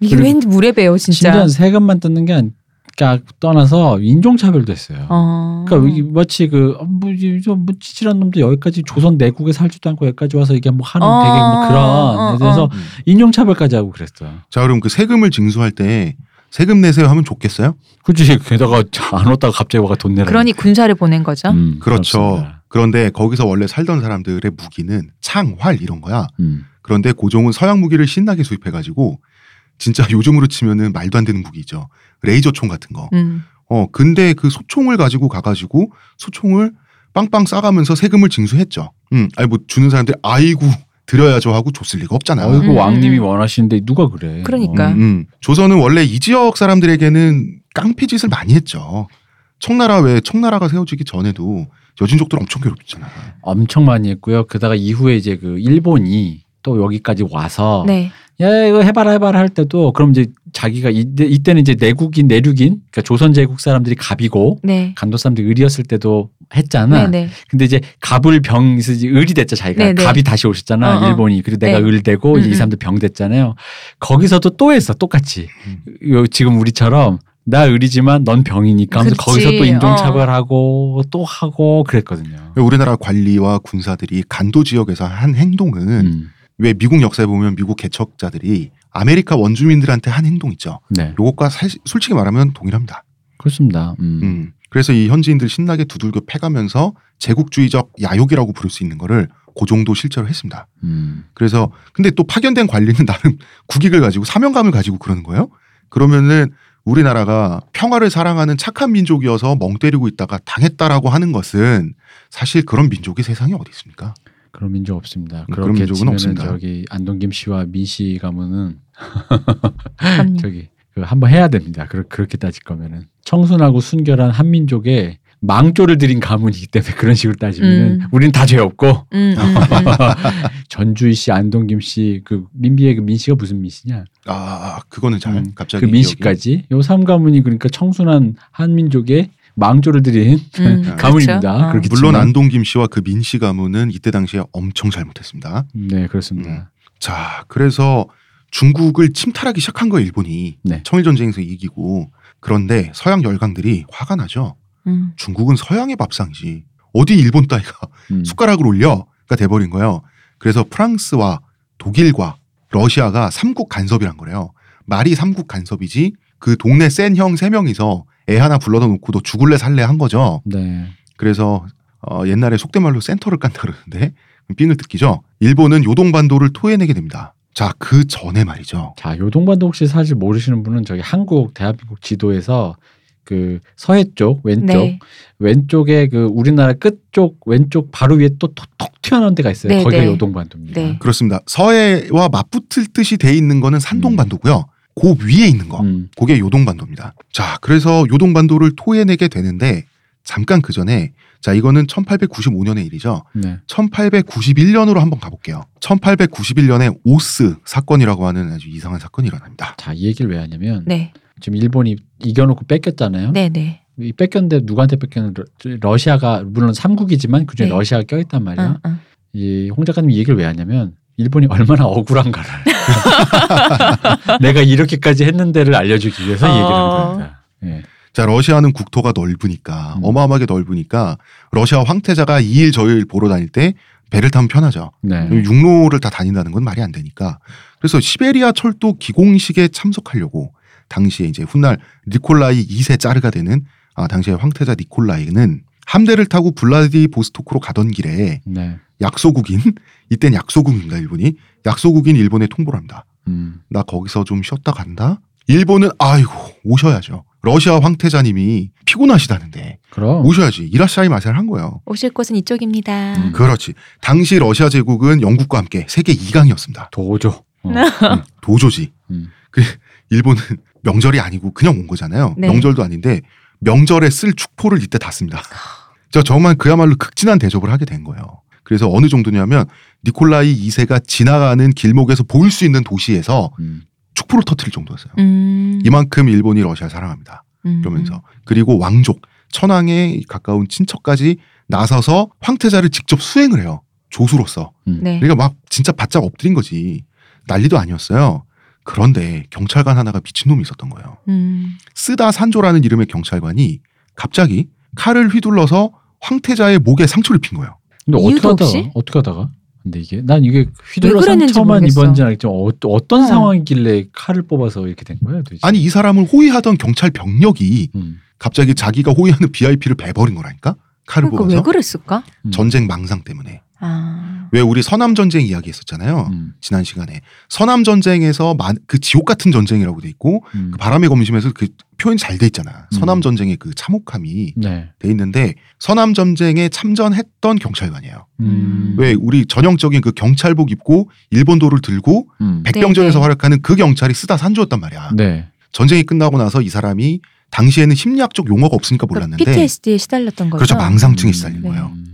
이게 왠지 무례배요 진짜. 심지어 세금만 뜯는 게 아니라 떠나서 인종차별도 했어요. 어. 그러니까 이 마치 그, 어, 뭐, 이, 저, 뭐, 찌질한 놈도 여기까지 조선 내국에 살지도 않고 여기까지 와서 이게 뭐 하는 어, 되게 뭐 그런, 어, 그래서 어. 음. 인종차별까지 하고 그랬어요. 자, 그럼 그 세금을 징수할 때 세금 내세요 하면 좋겠어요? 그치. 게다가 안 왔다가 갑자기 와가 돈 내라. 그러니 군사를 보낸 거죠. 음, 그렇죠. 그렇습니다. 그런데 거기서 원래 살던 사람들의 무기는 창, 활 이런 거야. 음. 그런데 고종은 서양 무기를 신나게 수입해가지고 진짜 요즘으로 치면은 말도 안 되는 무기죠. 레이저 총 같은 거. 음. 어, 근데 그 소총을 가지고 가가지고 소총을 빵빵 싸가면서 세금을 징수했죠. 음, 아니 뭐 주는 사람들 아이고 드려야죠 하고 줬을 리가 없잖아. 어이구 음, 왕님이 음. 원하시는데 누가 그래? 그러니까. 음, 음. 조선은 원래 이 지역 사람들에게는 깡패 짓을 많이 했죠. 청나라 왜 청나라가 세워지기 전에도 여진족들 엄청 괴롭혔잖아. 엄청 많이 했고요. 그다가 이후에 이제 그 일본이 또 여기까지 와서 네. 야 이거 해봐라 해봐라 할 때도 그럼 이제 자기가 이때, 이때는 이제 내국인 내륙인 그러니까 조선 제국 사람들이 갑이고 네. 간도 사람들이 을이었을 때도 했잖아. 네, 네. 근데 이제 갑을 병 이제 을이 됐죠 자기가 네, 네. 갑이 다시 오셨잖아 어, 어. 일본이 그리고 내가 네. 을 되고 음, 이 음. 사람들 병 됐잖아요. 거기서도 또 했어 똑같이. 음. 요 지금 우리처럼 나 을이지만 넌 병이니까 하면서 그치. 거기서 또 어. 인종차별하고 또 하고 그랬거든요. 우리나라 관리와 군사들이 간도 지역에서 한 행동은 음. 왜 미국 역사에 보면 미국 개척자들이 아메리카 원주민들한테 한 행동 있죠. 네 요것과 사실 솔직히 말하면 동일합니다. 그렇습니다. 음. 음. 그래서 이 현지인들 신나게 두들겨 패가면서 제국주의적 야욕이라고 부를 수 있는 거를 그 정도 실제로 했습니다. 음. 그래서 근데 또 파견된 관리는 나름 국익을 가지고 사명감을 가지고 그러는 거예요. 그러면은 우리나라가 평화를 사랑하는 착한 민족이어서 멍 때리고 있다가 당했다라고 하는 것은 사실 그런 민족이 세상에 어디 있습니까? 그런 민족 없습니다. 음, 그런 민족은 없습니다. 저기 안동김 씨와 민씨 그럼요. 저기 그 한번 해야 됩니다. 그렇, 그렇게 따질 거면은 청순하고 순결한 한민족에 망조를 들인 가문이기 때문에 그런 식으로 따지면은 음. 우리는 다 죄 없고 음, 음, 음. 전주희 씨, 안동김 씨, 그 민비의 그 민 씨가 무슨 민 씨냐? 아 그거는 잘 음, 갑자기 그민 기억이- 씨까지 요 삼 가문이 그러니까 청순한 한민족에 망조를 들인 음, 가문입니다. 그렇죠. 어. 물론 치면. 안동 김 씨와 그 민 씨 가문은 이때 당시에 엄청 잘못했습니다. 네 그렇습니다. 음. 자, 그래서 중국을 침탈하기 시작한 거예요, 일본이. 네. 청일 전쟁에서 이기고. 그런데 서양 열강들이 화가 나죠. 음. 중국은 서양의 밥상이지. 어디 일본 따위가 음. 숟가락을 올려가 돼버린 거예요. 그래서 프랑스와 독일과 러시아가 삼국 간섭이란 거래요. 말이 삼국 간섭이지 그 동네 센 형 세 명이서 애 하나 불러다 놓고 너 죽을래 살래 한 거죠. 네. 그래서 어, 옛날에 속된 말로 센터를 깐다 그러는데 삥을 뜯기죠. 일본은 요동반도를 토해내게 됩니다. 자, 그 전에 말이죠. 자, 요동반도 혹시 사실 모르시는 분은 저기 한국 대한민국 지도에서 그 서해 쪽 왼쪽 네. 왼쪽에 그 우리나라 끝쪽 왼쪽 바로 위에 또 톡 튀어나온 데가 있어요. 네, 거기가 네. 요동반도입니다. 네. 그렇습니다. 서해와 맞붙을 듯이 돼 있는 거는 산동반도고요. 그 위에 있는 거, 음. 그게 요동반도입니다. 자, 그래서 요동반도를 토해내게 되는데 잠깐 그 전에 자 이거는 1895년의 일이죠. 네. 1891년으로 한번 가볼게요. 1891년에 오스 사건이라고 하는 아주 이상한 사건이 일어납니다. 자, 이 얘기를 왜 하냐면 네. 지금 일본이 이겨놓고 뺏겼잖아요. 네, 네. 이 뺏겼는데 누구한테 뺏겼는 러시아가 물론 삼국이지만 그중에 네. 러시아가 껴있단 말이야. 어, 어. 이홍 작가님 이 얘기를 왜 하냐면 일본이 얼마나 억울한가를 내가 이렇게까지 했는데를 알려주기 위해서 이 얘기를 하는 어. 겁니다. 예. 자 러시아는 국토가 넓으니까 음. 어마어마하게 넓으니까 러시아 황태자가 이 일저일 보러 다닐 때 배를 타면 편하죠. 네. 육로를 다 다닌다는 건 말이 안 되니까. 그래서 시베리아 철도 기공식에 참석하려고 당시에 이제 훗날 니콜라이 2세 짜르가 되는 아 당시에 황태자 니콜라이는 함대를 타고 블라디보스토크로 가던 길에 네. 약소국인 이땐 약소국인가 일본이 약소국인 일본에 통보를 합니다. 음. 나 거기서 좀 쉬었다 간다. 일본은 아이고 오셔야죠. 러시아 황태자님이 피곤하시다는데 그럼 오셔야지. 이라샤이 마세를 한 거예요. 오실 곳은 이쪽입니다. 음. 그렇지. 당시 러시아 제국은 영국과 함께 세계 2강이었습니다. 도조. 어. 도조지. 음. 그 일본은 명절이 아니고 그냥 온 거잖아요. 네. 명절도 아닌데 명절에 쓸 축포를 이때 다 씁니다. 저 정말 그야말로 극진한 대접을 하게 된 거예요. 그래서 어느 정도냐면 니콜라이 2세가 지나가는 길목에서 보일 수 있는 도시에서 음. 축포를 터트릴 정도였어요. 음. 이만큼 일본이 러시아 사랑합니다. 음. 그러면서 그리고 왕족 천황에 가까운 친척까지 나서서 황태자를 직접 수행을 해요. 조수로서. 음. 네. 그러니까 막 진짜 바짝 엎드린 거지. 난리도 아니었어요. 그런데 경찰관 하나가 미친놈이 있었던 거예요. 음. 쓰다 산조라는 이름의 경찰관이 갑자기 칼을 휘둘러서 황태자의 목에 상처를 핀 거예요. 근데 어떻게 하다가 없이? 어떻게 하다가? 근데 이게 난 이게 휘둘러 상처만. 입었는지 알겠지만 어, 어떤 어. 상황이길래 칼을 뽑아서 이렇게 된 거야 도대체? 아니 이 사람을 호위하던 경찰 병력이 음. 갑자기 자기가 호위하는 VIP를 베버린 거라니까? 칼을 그러니까 뽑아서 왜 그랬을까? 음. 전쟁 망상 때문에. 아. 왜 우리 서남 전쟁 이야기 했었잖아요. 음. 지난 시간에 서남 전쟁에서 만- 그 지옥 같은 전쟁이라고 돼 있고 음. 그 바람의 검심에서 그 표현이 잘돼 있잖아. 음. 서남 전쟁의 그 참혹함이 네. 돼 있는데 서남 전쟁에 참전했던 경찰관이에요. 음. 왜 우리 전형적인 그 경찰복 입고 일본도를 들고 음. 백병전에서 네, 네. 활약하는 그 경찰이 쓰다 산조였단 말이야. 네. 전쟁이 끝나고 나서 이 사람이 당시에는 심리학적 용어가 없으니까 몰랐는데 PTSD에 시달렸던 거죠. 그렇죠 망상증에 음. 시달린 네. 거예요. 음.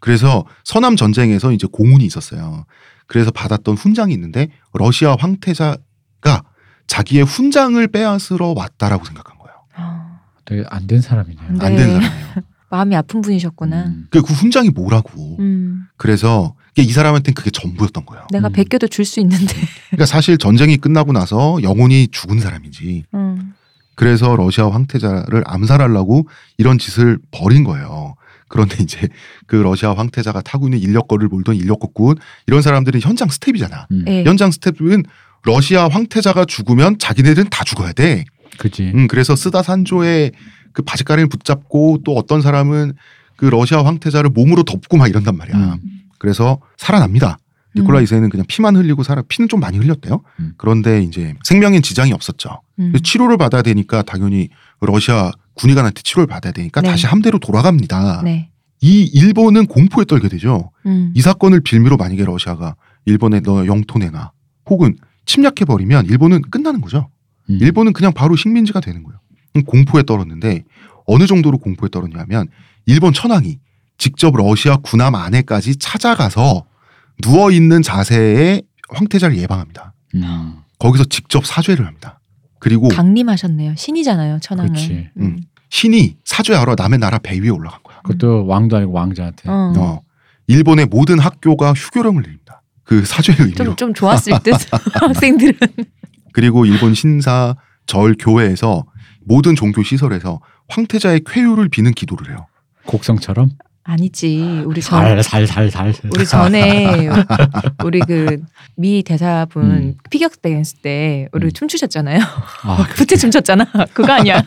그래서 서남 전쟁에서 이제 고문이 있었어요. 그래서 받았던 훈장이 있는데 러시아 황태자가 자기의 훈장을 빼앗으러 왔다라고 생각한 거예요. 아, 되게 안 된 사람이네요. 네. 안된 사람이에요. 마음이 아픈 분이셨구나. 음. 그, 그 훈장이 뭐라고. 음, 그래서 이 사람한테는 그게 전부였던 거예요. 내가 음. 베껴도 줄 수 있는데. 그러니까 사실 전쟁이 끝나고 나서 영혼이 죽은 사람이지. 음. 그래서 러시아 황태자를 암살하려고 이런 짓을 벌인 거예요. 그런데 이제 그 러시아 황태자가 타고 있는 인력거를 몰던 인력거꾼 이런 사람들은 현장 스텝이잖아. 음. 예. 현장 스텝은 러시아 황태자가 죽으면 자기네들은 다 죽어야 돼. 그지. 음, 그래서 쓰다 산조의 그 바지가리를 붙잡고 또 어떤 사람은 그 러시아 황태자를 몸으로 덮고 막 이런단 말이야. 음. 그래서 살아납니다. 니콜라 2세는 그냥 피만 흘리고 살아 피는 좀 많이 흘렸대요. 음. 그런데 이제 생명엔 지장이 없었죠. 음. 치료를 받아야 되니까 당연히 러시아 군의관한테 치료를 받아야 되니까 네. 다시 함대로 돌아갑니다. 네. 이 일본은 공포에 떨게 되죠. 음. 이 사건을 빌미로 만약에 러시아가 일본에 너 영토 내놔 혹은 침략해 버리면 일본은 끝나는 거죠. 음. 일본은 그냥 바로 식민지가 되는 거예요. 공포에 떨었는데 어느 정도로 공포에 떨었냐면 일본 천황이 직접 러시아 군함 안에까지 찾아가서 누워 있는 자세에 황태자를 예방합니다. 음. 거기서 직접 사죄를 합니다. 그리고 강림하셨네요. 신이잖아요, 천황은. 그렇지. 음. 신이 사죄하러 남의 나라 배 위에 올라간 거야. 그것도 왕도 아니고 왕자한테. 어. 어. 일본의 모든 학교가 휴교령을 내립니다. 그 사죄의 의미로. 좀, 좀 좋았을 듯, 학생들은. 그리고 일본 신사 절 교회에서 모든 종교 시설에서 황태자의 쾌유를 비는 기도를 해요. 곡성처럼 아니지. 우리 전, 살살살살. 우리 전에 우리 그 미 대사분 음. 피겨 댄스 때 우리 음. 춤추셨잖아요. 아, 부채 춤췄잖아. 그거 아니야.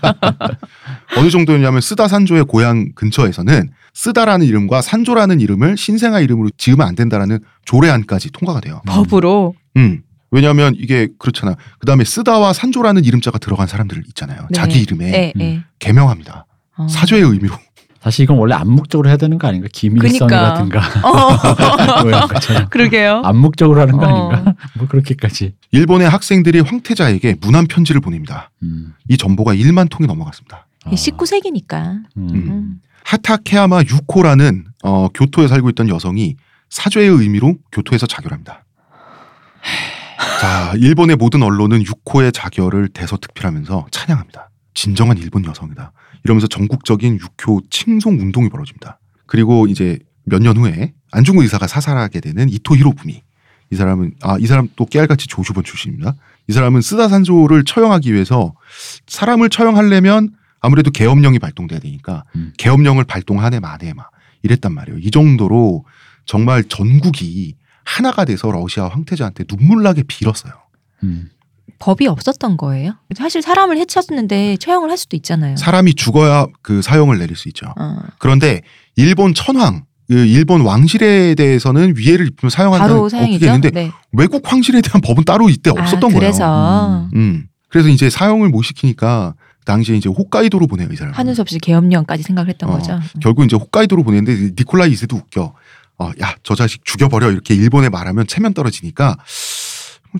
어느 정도였냐면 쓰다 산조의 고향 근처에서는 쓰다라는 이름과 산조라는 이름을 신생아 이름으로 지으면 안 된다라는 조례안까지 통과가 돼요. 법으로. 음. 왜냐하면 이게 그렇잖아. 그 다음에 쓰다와 산조라는 이름자가 들어간 사람들 있잖아요. 네. 자기 이름에 네, 네. 개명합니다. 어. 사죄의 의미로. 사실 이건 원래 암묵적으로 해야 되는 거 아닌가? 기밀성이라든가 어. 뭐 그러게요. 암묵적으로 하는 거 어. 아닌가? 뭐 그렇게까지. 일본의 학생들이 황태자에게 문안 편지를 보냅니다. 음. 이 정보가 1만 통이 넘어갔습니다. 아. 19세기니까. 음. 음. 하타케야마 유코라는 어, 교토에 살고 있던 여성이 사죄의 의미로 교토에서 자결합니다. 자, 일본의 모든 언론은 유코의 자결을 대서특필하면서 찬양합니다. 진정한 일본 여성이다. 이러면서 전국적인 유교 칭송 운동이 벌어집니다. 그리고 이제 몇 년 후에 안중근 의사가 사살하게 되는 이토 히로부미. 이 사람은 아 이 사람 또 깨알같이 조슈본 출신입니다. 이 사람은 쓰다 산조를 처형하기 위해서 사람을 처형하려면 아무래도 계엄령이 발동돼야 되니까 음. 계엄령을 발동하네 마네 막 이랬단 말이에요. 이 정도로 정말 전국이 하나가 돼서 러시아 황태자한테 눈물 나게 빌었어요. 음. 법이 없었던 거예요. 사실 사람을 해쳤는데 처형을 할 수도 있잖아요. 사람이 죽어야 그 사형을 내릴 수 있죠. 어. 그런데 일본 천황, 그 일본 왕실에 대해서는 위해를 입히면 사형한다는 바로 법이. 있는데 네. 외국 황실에 대한 법은 따로 이때 없었던 아, 거예요. 그래서 음. 그래서 이제 사형을 못 시키니까 당시에 이제 홋카이도로 보내요 이 사람. 하는 수 없이 계엄령까지 생각했던 어, 거죠. 결국 이제 홋카이도로 보냈는데 니콜라이 2세도 웃겨. 어, 야, 저 자식 죽여버려. 이렇게 일본에 말하면 체면 떨어지니까 뭐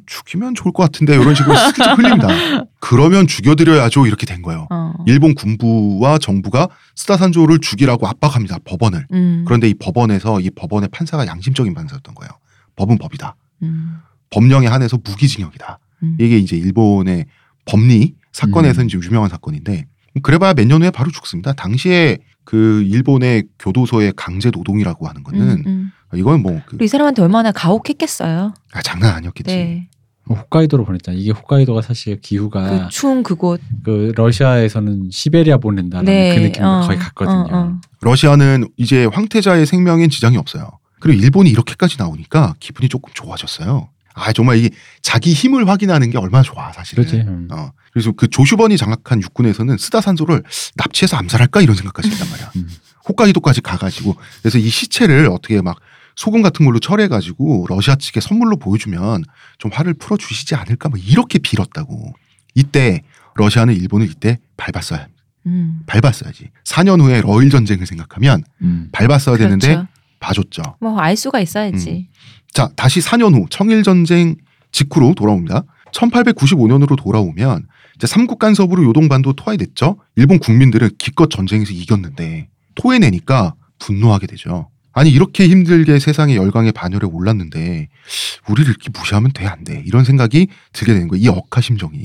죽이면 좋을 것 같은데 이런 식으로 슬쩍 흘립니다. 그러면 죽여드려야죠. 이렇게 된 거예요. 어. 일본 군부와 정부가 스다산조를 죽이라고 압박합니다. 법원을. 음. 그런데 이 법원에서 이 법원의 판사가 양심적인 판사였던 거예요. 법은 법이다. 음. 법령에 한해서 무기징역이다. 음. 이게 이제 일본의 법리 사건에서 음. 이제 유명한 사건인데 그래봐야 몇 년 후에 바로 죽습니다. 당시에 그 일본의 교도소의 강제 노동이라고 하는 거는 음, 음. 이건 뭐 그, 사람한테 얼마나 가혹했겠어요. 아, 장난 아니었겠지. 네. 뭐 홋카이도로 보냈잖아. 이게 홋카이도가 사실 기후가 그 추운 그곳. 그 러시아에서는 시베리아 보낸다는 네. 그 느낌으로 어, 거의 갔거든요. 어, 어. 러시아는 이제 황태자의 생명엔 지장이 없어요. 그리고 일본이 이렇게까지 나오니까 기분이 조금 좋아졌어요. 아 정말 이게 자기 힘을 확인하는 게 얼마나 좋아 사실은. 그렇지. 음. 어, 그래서 그 조슈번이 장악한 육군에서는 스다산소를 납치해서 암살할까 이런 생각까지 했단 말이야. 음. 홋카이도까지 가가지고 그래서 이 시체를 어떻게 막 소금 같은 걸로 처리해가지고 러시아 측에 선물로 보여주면 좀 화를 풀어주시지 않을까 뭐 이렇게 빌었다고. 이때 러시아는 일본을 이때 밟았어야. 음. 밟았어야지. 4년 후에 러일 전쟁을 생각하면 음. 밟았어야 되는데 그렇죠. 봐줬죠. 뭐 알 수가 있어야지. 자, 다시 4년 후 청일 전쟁 직후로 돌아옵니다. 1895년으로 돌아오면 이제 삼국 간섭으로 요동반도 토하이됐죠. 일본 국민들은 기껏 전쟁에서 이겼는데 토해내니까 분노하게 되죠. 아니 이렇게 힘들게 세상의 열강의 반열에 올랐는데 우리를 이렇게 무시하면 돼 안 돼. 이런 생각이 들게 되는 거예요. 이 억하 심정이.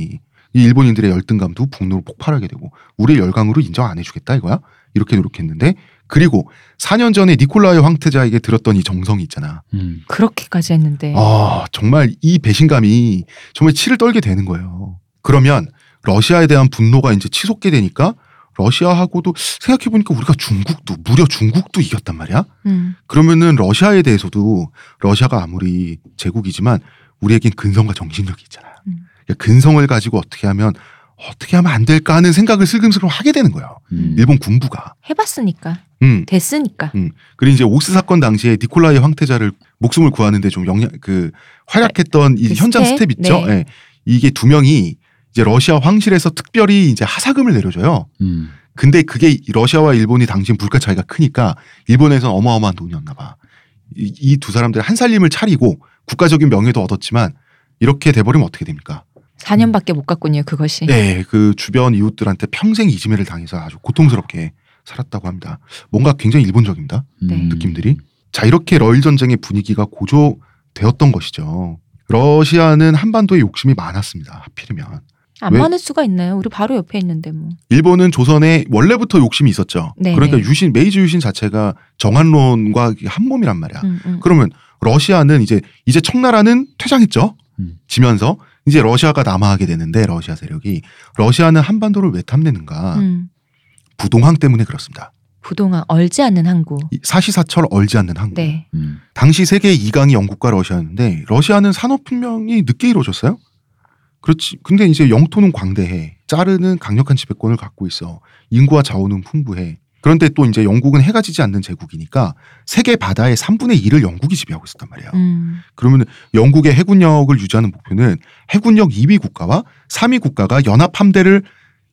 이 일본인들의 열등감도 분노로 폭발하게 되고 우리를 열강으로 인정 안 해주겠다 이거야. 이렇게 노력했는데 그리고 4년 전에 니콜라이 황태자에게 들었던 이 정성이 있잖아. 음. 그렇게까지 했는데. 아, 정말 이 배신감이 정말 치를 떨게 되는 거예요. 그러면 러시아에 대한 분노가 이제 치솟게 되니까 러시아하고도 생각해보니까 우리가 중국도, 무려 중국도 이겼단 말이야? 음. 그러면은 러시아에 대해서도 러시아가 아무리 제국이지만 우리에겐 근성과 정신력이 있잖아. 음. 그러니까 근성을 가지고 어떻게 하면 어떻게 하면 안 될까 하는 생각을 슬금슬금 하게 되는 거예요. 음. 일본 군부가. 해봤으니까 음. 됐으니까. 그리고 이제 오쓰 사건 당시에 니콜라이 황태자를 목숨을 구하는데 좀 영향 그 활약했던 이그 현장 스텝? 스텝 있죠. 네. 예. 이게 두 명이 이제 러시아 황실에서 특별히 이제 하사금을 내려줘요. 음. 근데 그게 러시아와 일본이 당시 물가 차이가 크니까 일본에선 어마어마한 돈이었나 봐. 이 두 사람들 한 살림을 차리고 국가적인 명예도 얻었지만 이렇게 돼버리면 어떻게 됩니까? 4년밖에 못 갔군요. 그것이. 네, 그 주변 이웃들한테 평생 이지매를 당해서 아주 고통스럽게 살았다고 합니다. 뭔가 굉장히 일본적입니다. 음. 네. 느낌들이. 자, 이렇게 러일 전쟁의 분위기가 고조되었던 것이죠. 러시아는 한반도에 욕심이 많았습니다. 하필이면. 안 왜? 많을 수가 있나요? 우리 바로 옆에 있는데 뭐. 일본은 조선에 원래부터 욕심이 있었죠. 네, 그러니까 네. 유신, 메이지 유신 자체가 정한론과 한 몸이란 말이야. 음, 음. 그러면 러시아는 이제 이제 청나라는 퇴장했죠. 음. 지면서 이제 러시아가 남아하게 되는데 러시아 세력이 러시아는 한반도를 왜 탐내는가? 음. 부동항 때문에 그렇습니다. 부동안 얼지 않는 항구. 이 사시사철 얼지 않는 항구. 네. 음. 당시 세계 2강이 영국과 러시아였는데 러시아는 산업혁명이 늦게 이루어졌어요. 그렇지. 근데 이제 영토는 광대해. 짜르는 강력한 지배권을 갖고 있어. 인구와 자원은 풍부해. 그런데 또 이제 영국은 해가 지지 않는 제국이니까 세계 바다의 3분의 1을 영국이 지배하고 있었단 말이에요. 음. 그러면 영국의 해군력을 유지하는 목표는 해군력 2위 국가와 3위 국가가 연합 함대를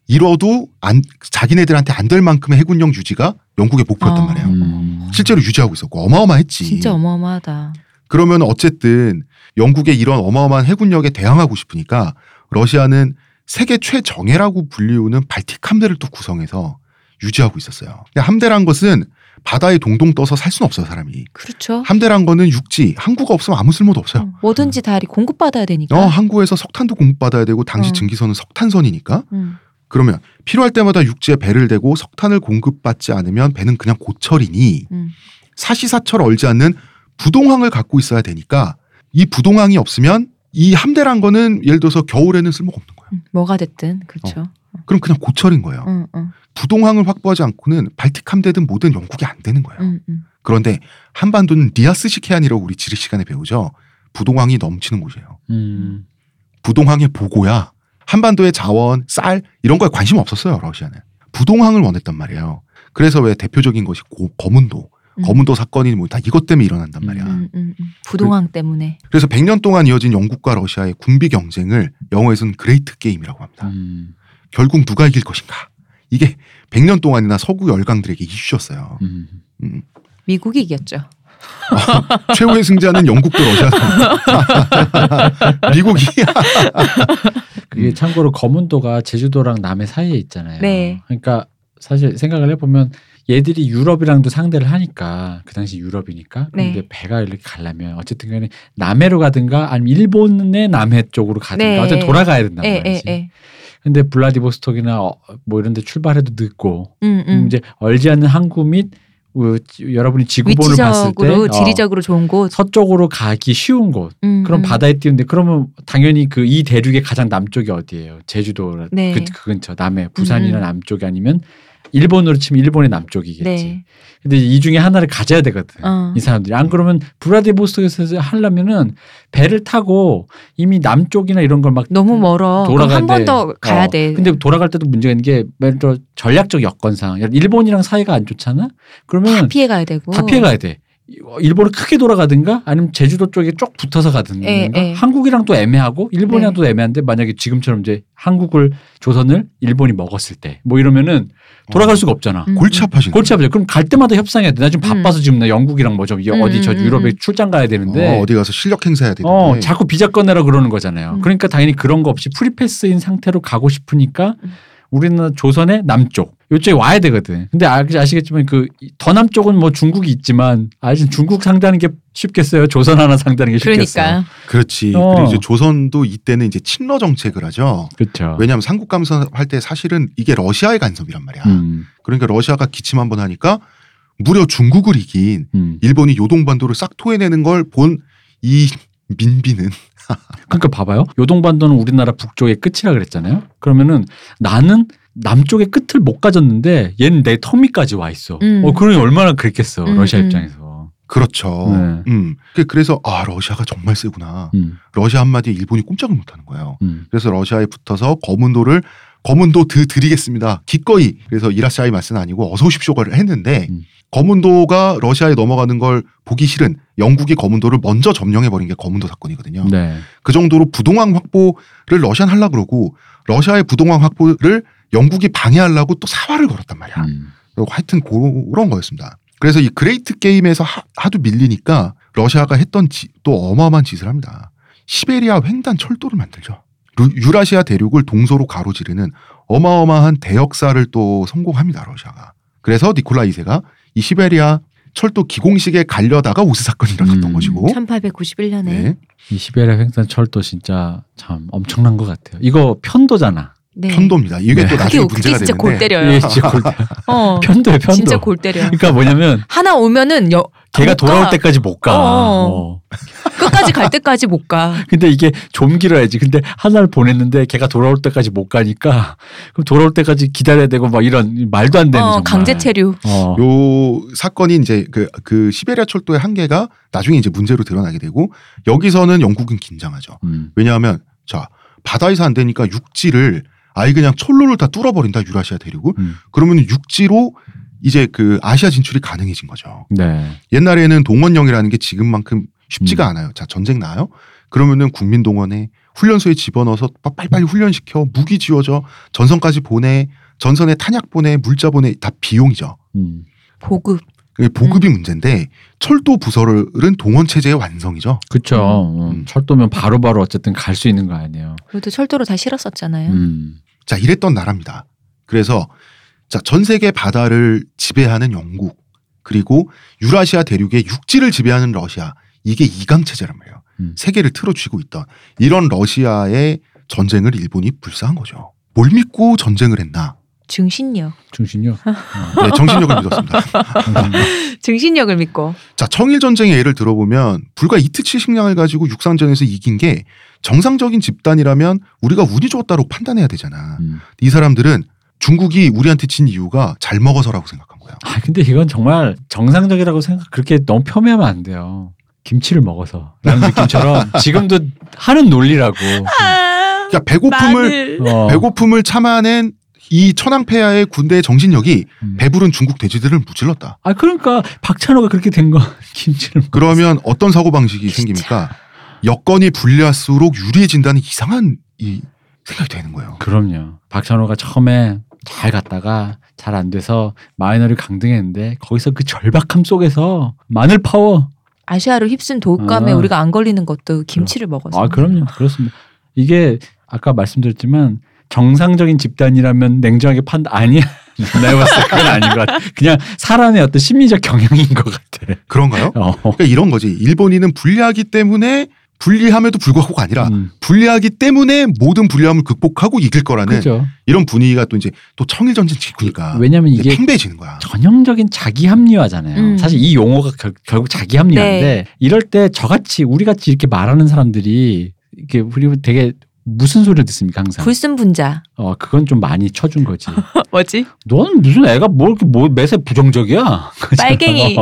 이뤄도 안, 자기네들한테 안 될 만큼의 해군력 유지가 영국의 목표였단 아. 말이에요. 음. 실제로 유지하고 있었고 어마어마했지. 진짜 어마어마하다. 그러면 어쨌든 영국의 이런 어마어마한 해군력에 대항하고 싶으니까 러시아는 세계 최정예라고 불리우는 발틱 함대를 또 구성해서 유지하고 있었어요. 근데 함대란 것은 바다에 동동 떠서 살 수는 없어요, 사람이. 그렇죠. 함대란 거는 육지, 항구가 없으면 아무 쓸모도 없어요. 어, 뭐든지 다 공급받아야 되니까. 어, 항구에서 석탄도 공급받아야 되고 당시 어. 증기선은 석탄선이니까 음. 그러면 필요할 때마다 육지에 배를 대고 석탄을 공급받지 않으면 배는 그냥 고철이니 음. 사시사철 얼지 않는 부동항을 갖고 있어야 되니까 이 부동항이 없으면 이 함대란 거는 예를 들어서 겨울에는 쓸모가 없는. 음. 뭐가 됐든 그렇죠. 그럼 그냥 고철인 거예요. 응, 응, 부동항을 확보하지 않고는 발틱 함대든 뭐든 영국이 안 되는 거예요. 응, 응. 그런데 한반도는 리아스식 해안이라고 우리 지리 시간에 배우죠. 부동항이 넘치는 곳이에요. 음. 부동항의 보고야 한반도의 자원, 쌀 이런 거에 관심 없었어요. 러시아는 부동항을 원했단 말이에요. 그래서 왜 대표적인 것이 고, 거문도, 음. 거문도 사건이 뭐 다 이것 때문에 일어난단 말이야. 음, 음, 음. 부동항 때문에. 그래서 100년 동안 이어진 영국과 러시아의 군비 경쟁을 영어에서는 Great Game이라고 합니다. 음. 결국 누가 이길 것인가? 이게 100년 동안이나 서구 열강들에게 이슈였어요. 음. 음. 미국이 이겼죠. 최후의 승자는 영국도 러시아도 미국이 그게 음. 참고로 거문도가 제주도랑 남해 사이에 있잖아요. 네. 그러니까 사실 생각을 해보면 얘들이 유럽이랑도 상대를 하니까 그 당시 유럽이니까 네. 근데 배가 이렇게 가려면 어쨌든 간에 남해로 가든가 아니면 일본의 남해 쪽으로 가든가 네. 어쨌든 돌아가야 된단 예, 말이지. 예, 예. 근데 블라디보스톡이나 어, 뭐 이런 데 출발해도 늦고 음, 음. 음. 이제 얼지 않는 항구 및 어, 지- 여러분이 지구본을 봤을 때 어, 지리적으로 좋은 곳. 서쪽으로 가기 쉬운 곳 음, 그럼 음. 바다에 띄우는데 그러면 당연히 그 이 대륙의 가장 남쪽이 어디예요? 제주도 네. 그, 그 근처 남해 부산이나 음, 음. 남쪽이 아니면 일본으로 치면 일본의 남쪽이겠지. 네. 근데 이 중에 하나를 가져야 되거든. 어. 이 사람들이 안 그러면 브라디보스톡에서 하려면은 배를 타고 이미 남쪽이나 이런 걸 막 너무 멀어. 돌아가야 한번 돼. 더 가야 어. 돼. 근데 돌아갈 때도 문제가 있는 게 예를 들어 전략적 여건상 일본이랑 사이가 안 좋잖아. 다 그러면 피해 가야 되고. 다 피해 가야 돼. 일본을 크게 돌아가든가 아니면 제주도 쪽에 쭉 붙어서 가든가 예, 예. 한국이랑 또 애매하고 일본이랑 네. 또 애매한데 만약에 지금처럼 이제 한국을 조선을 일본이 먹었을 때 뭐 이러면은 돌아갈 수가 없잖아. 음. 골치 아파진 골치 아프죠. 그럼 갈 때마다 협상해야 돼. 나 지금 음. 바빠서 지금 나 영국이랑 뭐 저 음, 어디 저 음, 유럽에 음. 출장 가야 되는데 어, 어디 가서 실력 행사해야 되는데. 어, 자꾸 비자 꺼내라 그러는 거잖아요. 음. 그러니까 당연히 그런 거 없이 free pass인 상태로 가고 싶으니까 음. 우리는 조선의 남쪽 요쪽에 와야 되거든. 근데 아- 아시겠지만 그 더 남쪽은 뭐 중국이 있지만 아직 중국 상대하는 게 쉽겠어요. 조선 하나 상대하는 게 쉽겠어요. 그러니까 그렇지. 어. 그리고 이제 조선도 이때는 이제 친러 정책을 하죠. 그렇죠. 왜냐하면 삼국 간섭할 때 사실은 이게 러시아의 간섭이란 말이야. 음, 그러니까 러시아가 기침 한 번 하니까 무려 중국을 이긴 음. 일본이 요동반도를 싹 토해내는 걸 본 이 민비는 그러니까 봐봐요. 요동반도는 우리나라 북쪽의 끝이라 그랬잖아요. 그러면은 나는 남쪽의 끝을 못 가졌는데 얘는 내 터미까지 와 있어. 음. 어, 그러니 얼마나 그랬겠어. 음, 러시아 음. 입장에서. 그렇죠. 네. 음. 그- 그래서 아 러시아가 정말 세구나. 음, 러시아 한마디에 일본이 꼼짝을 못하는 거예요. 음. 그래서 러시아에 붙어서 검은도를 거문도 드 드리겠습니다. 기꺼이 그래서 이라샤이 마스는 아니고 어서 오십쇼가를 했는데 음. 거문도가 러시아에 넘어가는 걸 보기 싫은 영국이 거문도를 먼저 점령해 버린 게 거문도 사건이거든요. 네. 그 정도로 부동항 확보를 러시아는 하려 그러고 러시아의 부동항 확보를 영국이 방해하려고 또 사활을 걸었단 말이야. 음. 하여튼 그런 거였습니다. 그래서 이 Great Game에서 하, 하도 밀리니까 러시아가 했던 지- 또 어마어마한 짓을 합니다. 시베리아 횡단 철도를 만들죠. 루- 유라시아 대륙을 동서로 가로지르는 어마어마한 대역사를 또 성공합니다. 러시아가. 그래서 니콜라 2세가 이 시베리아 철도 기공식에 갈려다가 오스 사건이 일어났던 음. 것이고. 1891년에 네. 이 시베리아 횡단 철도 진짜 참 엄청난 것 같아요. 이거 편도잖아. 네. 편도입니다. 이게 네. 또 그게 나중에 그게 문제가 진짜 골 되는데 때려요. 이게 진짜 골 때- 어. 편도예요, 편도. 진짜 골 때려. 그러니까 뭐냐면 하나 오면은 여, 걔가 못 돌아올 가. 때까지 못 가. 어. 어. 끝까지 갈 때까지 못 가. 근데 이게 좀 길어야지. 근데 하나를 보냈는데 걔가 돌아올 때까지 못 가니까 그럼 돌아올 때까지 기다려야 되고 막 이런 말도 안 되는 어, 정말. 강제 체류. 어. 요 사건이 이제 그, 그 시베리아 철도의 한계가 나중에 이제 문제로 드러나게 되고 여기서는 영국은 긴장하죠. 음. 왜냐하면 자 바다에서 안 되니까 육지를 아예 그냥 철로를 다 뚫어버린다 유라시아 대륙을 음. 그러면 육지로 이제 그 아시아 진출이 가능해진 거죠. 네. 옛날에는 동원령이라는 게 지금만큼 쉽지가 음. 않아요. 자 전쟁 나요? 그러면은 국민 동원에 훈련소에 집어넣어서 빠- 빨리빨리 훈련시켜 무기 지워줘 전선까지 보내 전선에 탄약 보내 물자 보내 다 비용이죠. 음. 보급. 보급이 문제인데 철도 부설은 동원 체제의 완성이죠. 그쵸. 어, 음. 철도면 바로 바로 어쨌든 갈 수 있는 거 아니에요. 그것도 철도로 다 실었었잖아요. 음. 자 이랬던 나라입니다. 그래서 자 전 세계 바다를 지배하는 영국 그리고 유라시아 대륙의 육지를 지배하는 러시아 이게 이강 체제란 말이에요. 음. 세계를 틀어쥐고 있던 이런 러시아의 전쟁을 일본이 불사한 거죠. 뭘 믿고 전쟁을 했나? 증신력. 중심요. 네, 정신력을 믿었습니다. 증신력을 믿고. 자, 청일 전쟁의 예를 들어보면 불과 이틀치 식량을 가지고 육상전에서 이긴 게 정상적인 집단이라면 우리가 운이 좋았다고 판단해야 되잖아. 음. 이 사람들은 중국이 우리한테 진 이유가 잘 먹어서라고 생각한 거야. 아 근데 이건 정말 정상적이라고 생각 그렇게 너무 폄훼하면 안 돼요. 김치를 먹어서 라는 느낌처럼 지금도 하는 논리라고. 그러니까 배고픔을 어. 배고픔을 참아낸 이 천황폐하의 군대의 정신력이 음. 배부른 중국 돼지들을 무찔렀다. 아 그러니까 박찬호가 그렇게 된 거 김치를 그러면 어떤 사고 방식이 생깁니까? 여건이 불리할수록 유리해진다는 이상한 이 생각이 되는 거예요. 그럼요. 박찬호가 처음에 잘 갔다가 잘 안 돼서 마이너를 강등했는데 거기서 그 절박함 속에서 마늘 파워. 아시아를 휩쓴 독감에 아. 우리가 안 걸리는 것도 김치를 먹어서. 아 그럼요. 그렇습니다. 이게 아까 말씀드렸지만 정상적인 집단이라면 냉정하게 판단 아니야. 내가 봤을 때 그건 아닌 것 같아. 그냥 사람의 어떤 심리적 경향인 것 같아. 그런가요? 어. 그러니까 이런 거지. 일본인은 불리하기 때문에 불리함에도 불구하고가 아니라 음, 불리하기 때문에 모든 불리함을 극복하고 이길 거라는 그죠. 이런 분위기가 또 이제 또 청일 전쟁 직후니까 왜냐면 이게 팽배해지는 거야. 전형적인 자기 합리화잖아요. 음. 사실 이 용어가 결, 결국 자기 합리화인데 네. 이럴 때 저같이 우리 같이 이렇게 말하는 사람들이 이게 우리 되게 무슨 소리를 듣습니까 항상? 불순분자. 어 그건 좀 많이 쳐준 거지. 뭐지? 넌 무슨 애가 뭘 이렇게 뭐 매세 부정적이야? 빨갱이.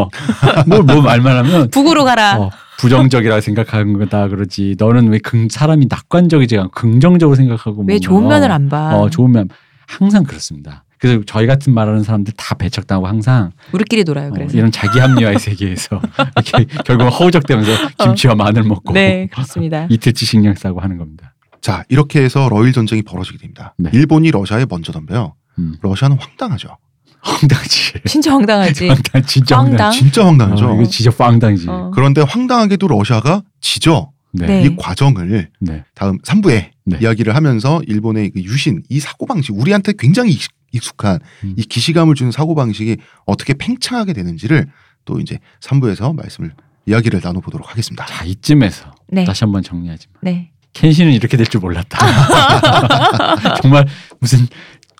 뭘뭐 말만 하면 북으로 가라. 어, 부정적이라고 생각하는 거다 그러지. 너는 왜 긍, 사람이 낙관적이지 않고 긍정적으로 생각하고 왜 뭔가, 좋은 면을 안 봐? 어 좋은 면 항상 그렇습니다. 그래서 저희 같은 말하는 사람들 다 배척당하고 항상 우리끼리 놀아요. 어, 그래서. 이런 자기 합리화의 세계에서 이렇게 결국 허우적대면서 김치와 마늘 먹고 네, 그렇습니다. 이틀치 식량 싸고 하는 겁니다. 자 이렇게 해서 러일 전쟁이 벌어지게 됩니다. 네. 일본이 러시아에 먼저 덤벼요. 음. 러시아는 황당하죠. 황당지. 진짜 황당하지. 황당 진짜 황당. 황당. 진짜 황당하죠. 어, 이거 진짜 황당이지. 어. 그런데 황당하게도 러시아가 지죠. 네. 네. 이 과정을 네. 다음 3부에 네. 이야기를 하면서 일본의 그 유신 이 사고 방식 우리한테 굉장히 익- 익숙한 음. 이 기시감을 주는 사고 방식이 어떻게 팽창하게 되는지를 또 이제 3부에서 말씀을 이야기를 나눠보도록 하겠습니다. 자 이쯤에서 네. 다시 한번 정리하지만 네. 켄시는 이렇게 될 줄 몰랐다. 정말 무슨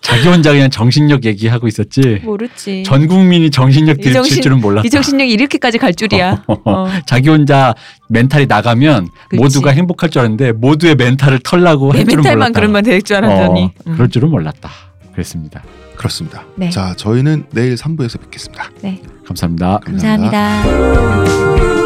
자기 혼자 그냥 정신력 얘기하고 있었지. 모르지. 전 국민이 정신력 들칠 이정신- 줄은 몰랐다. 이 정신력이 이렇게까지 갈 줄이야. 어. 자기 혼자 멘탈이 나가면 그치. 모두가 행복할 줄 알았는데 모두의 멘탈을 털라고 내할 줄은 멘탈만 몰랐다. 그러면 될줄 알았더니. 어, 음. 그럴 줄은 몰랐다. 그랬습니다. 그렇습니다. 네. 자, 저희는 내일 3부에서 뵙겠습니다. 감사합니다. 감사합니다.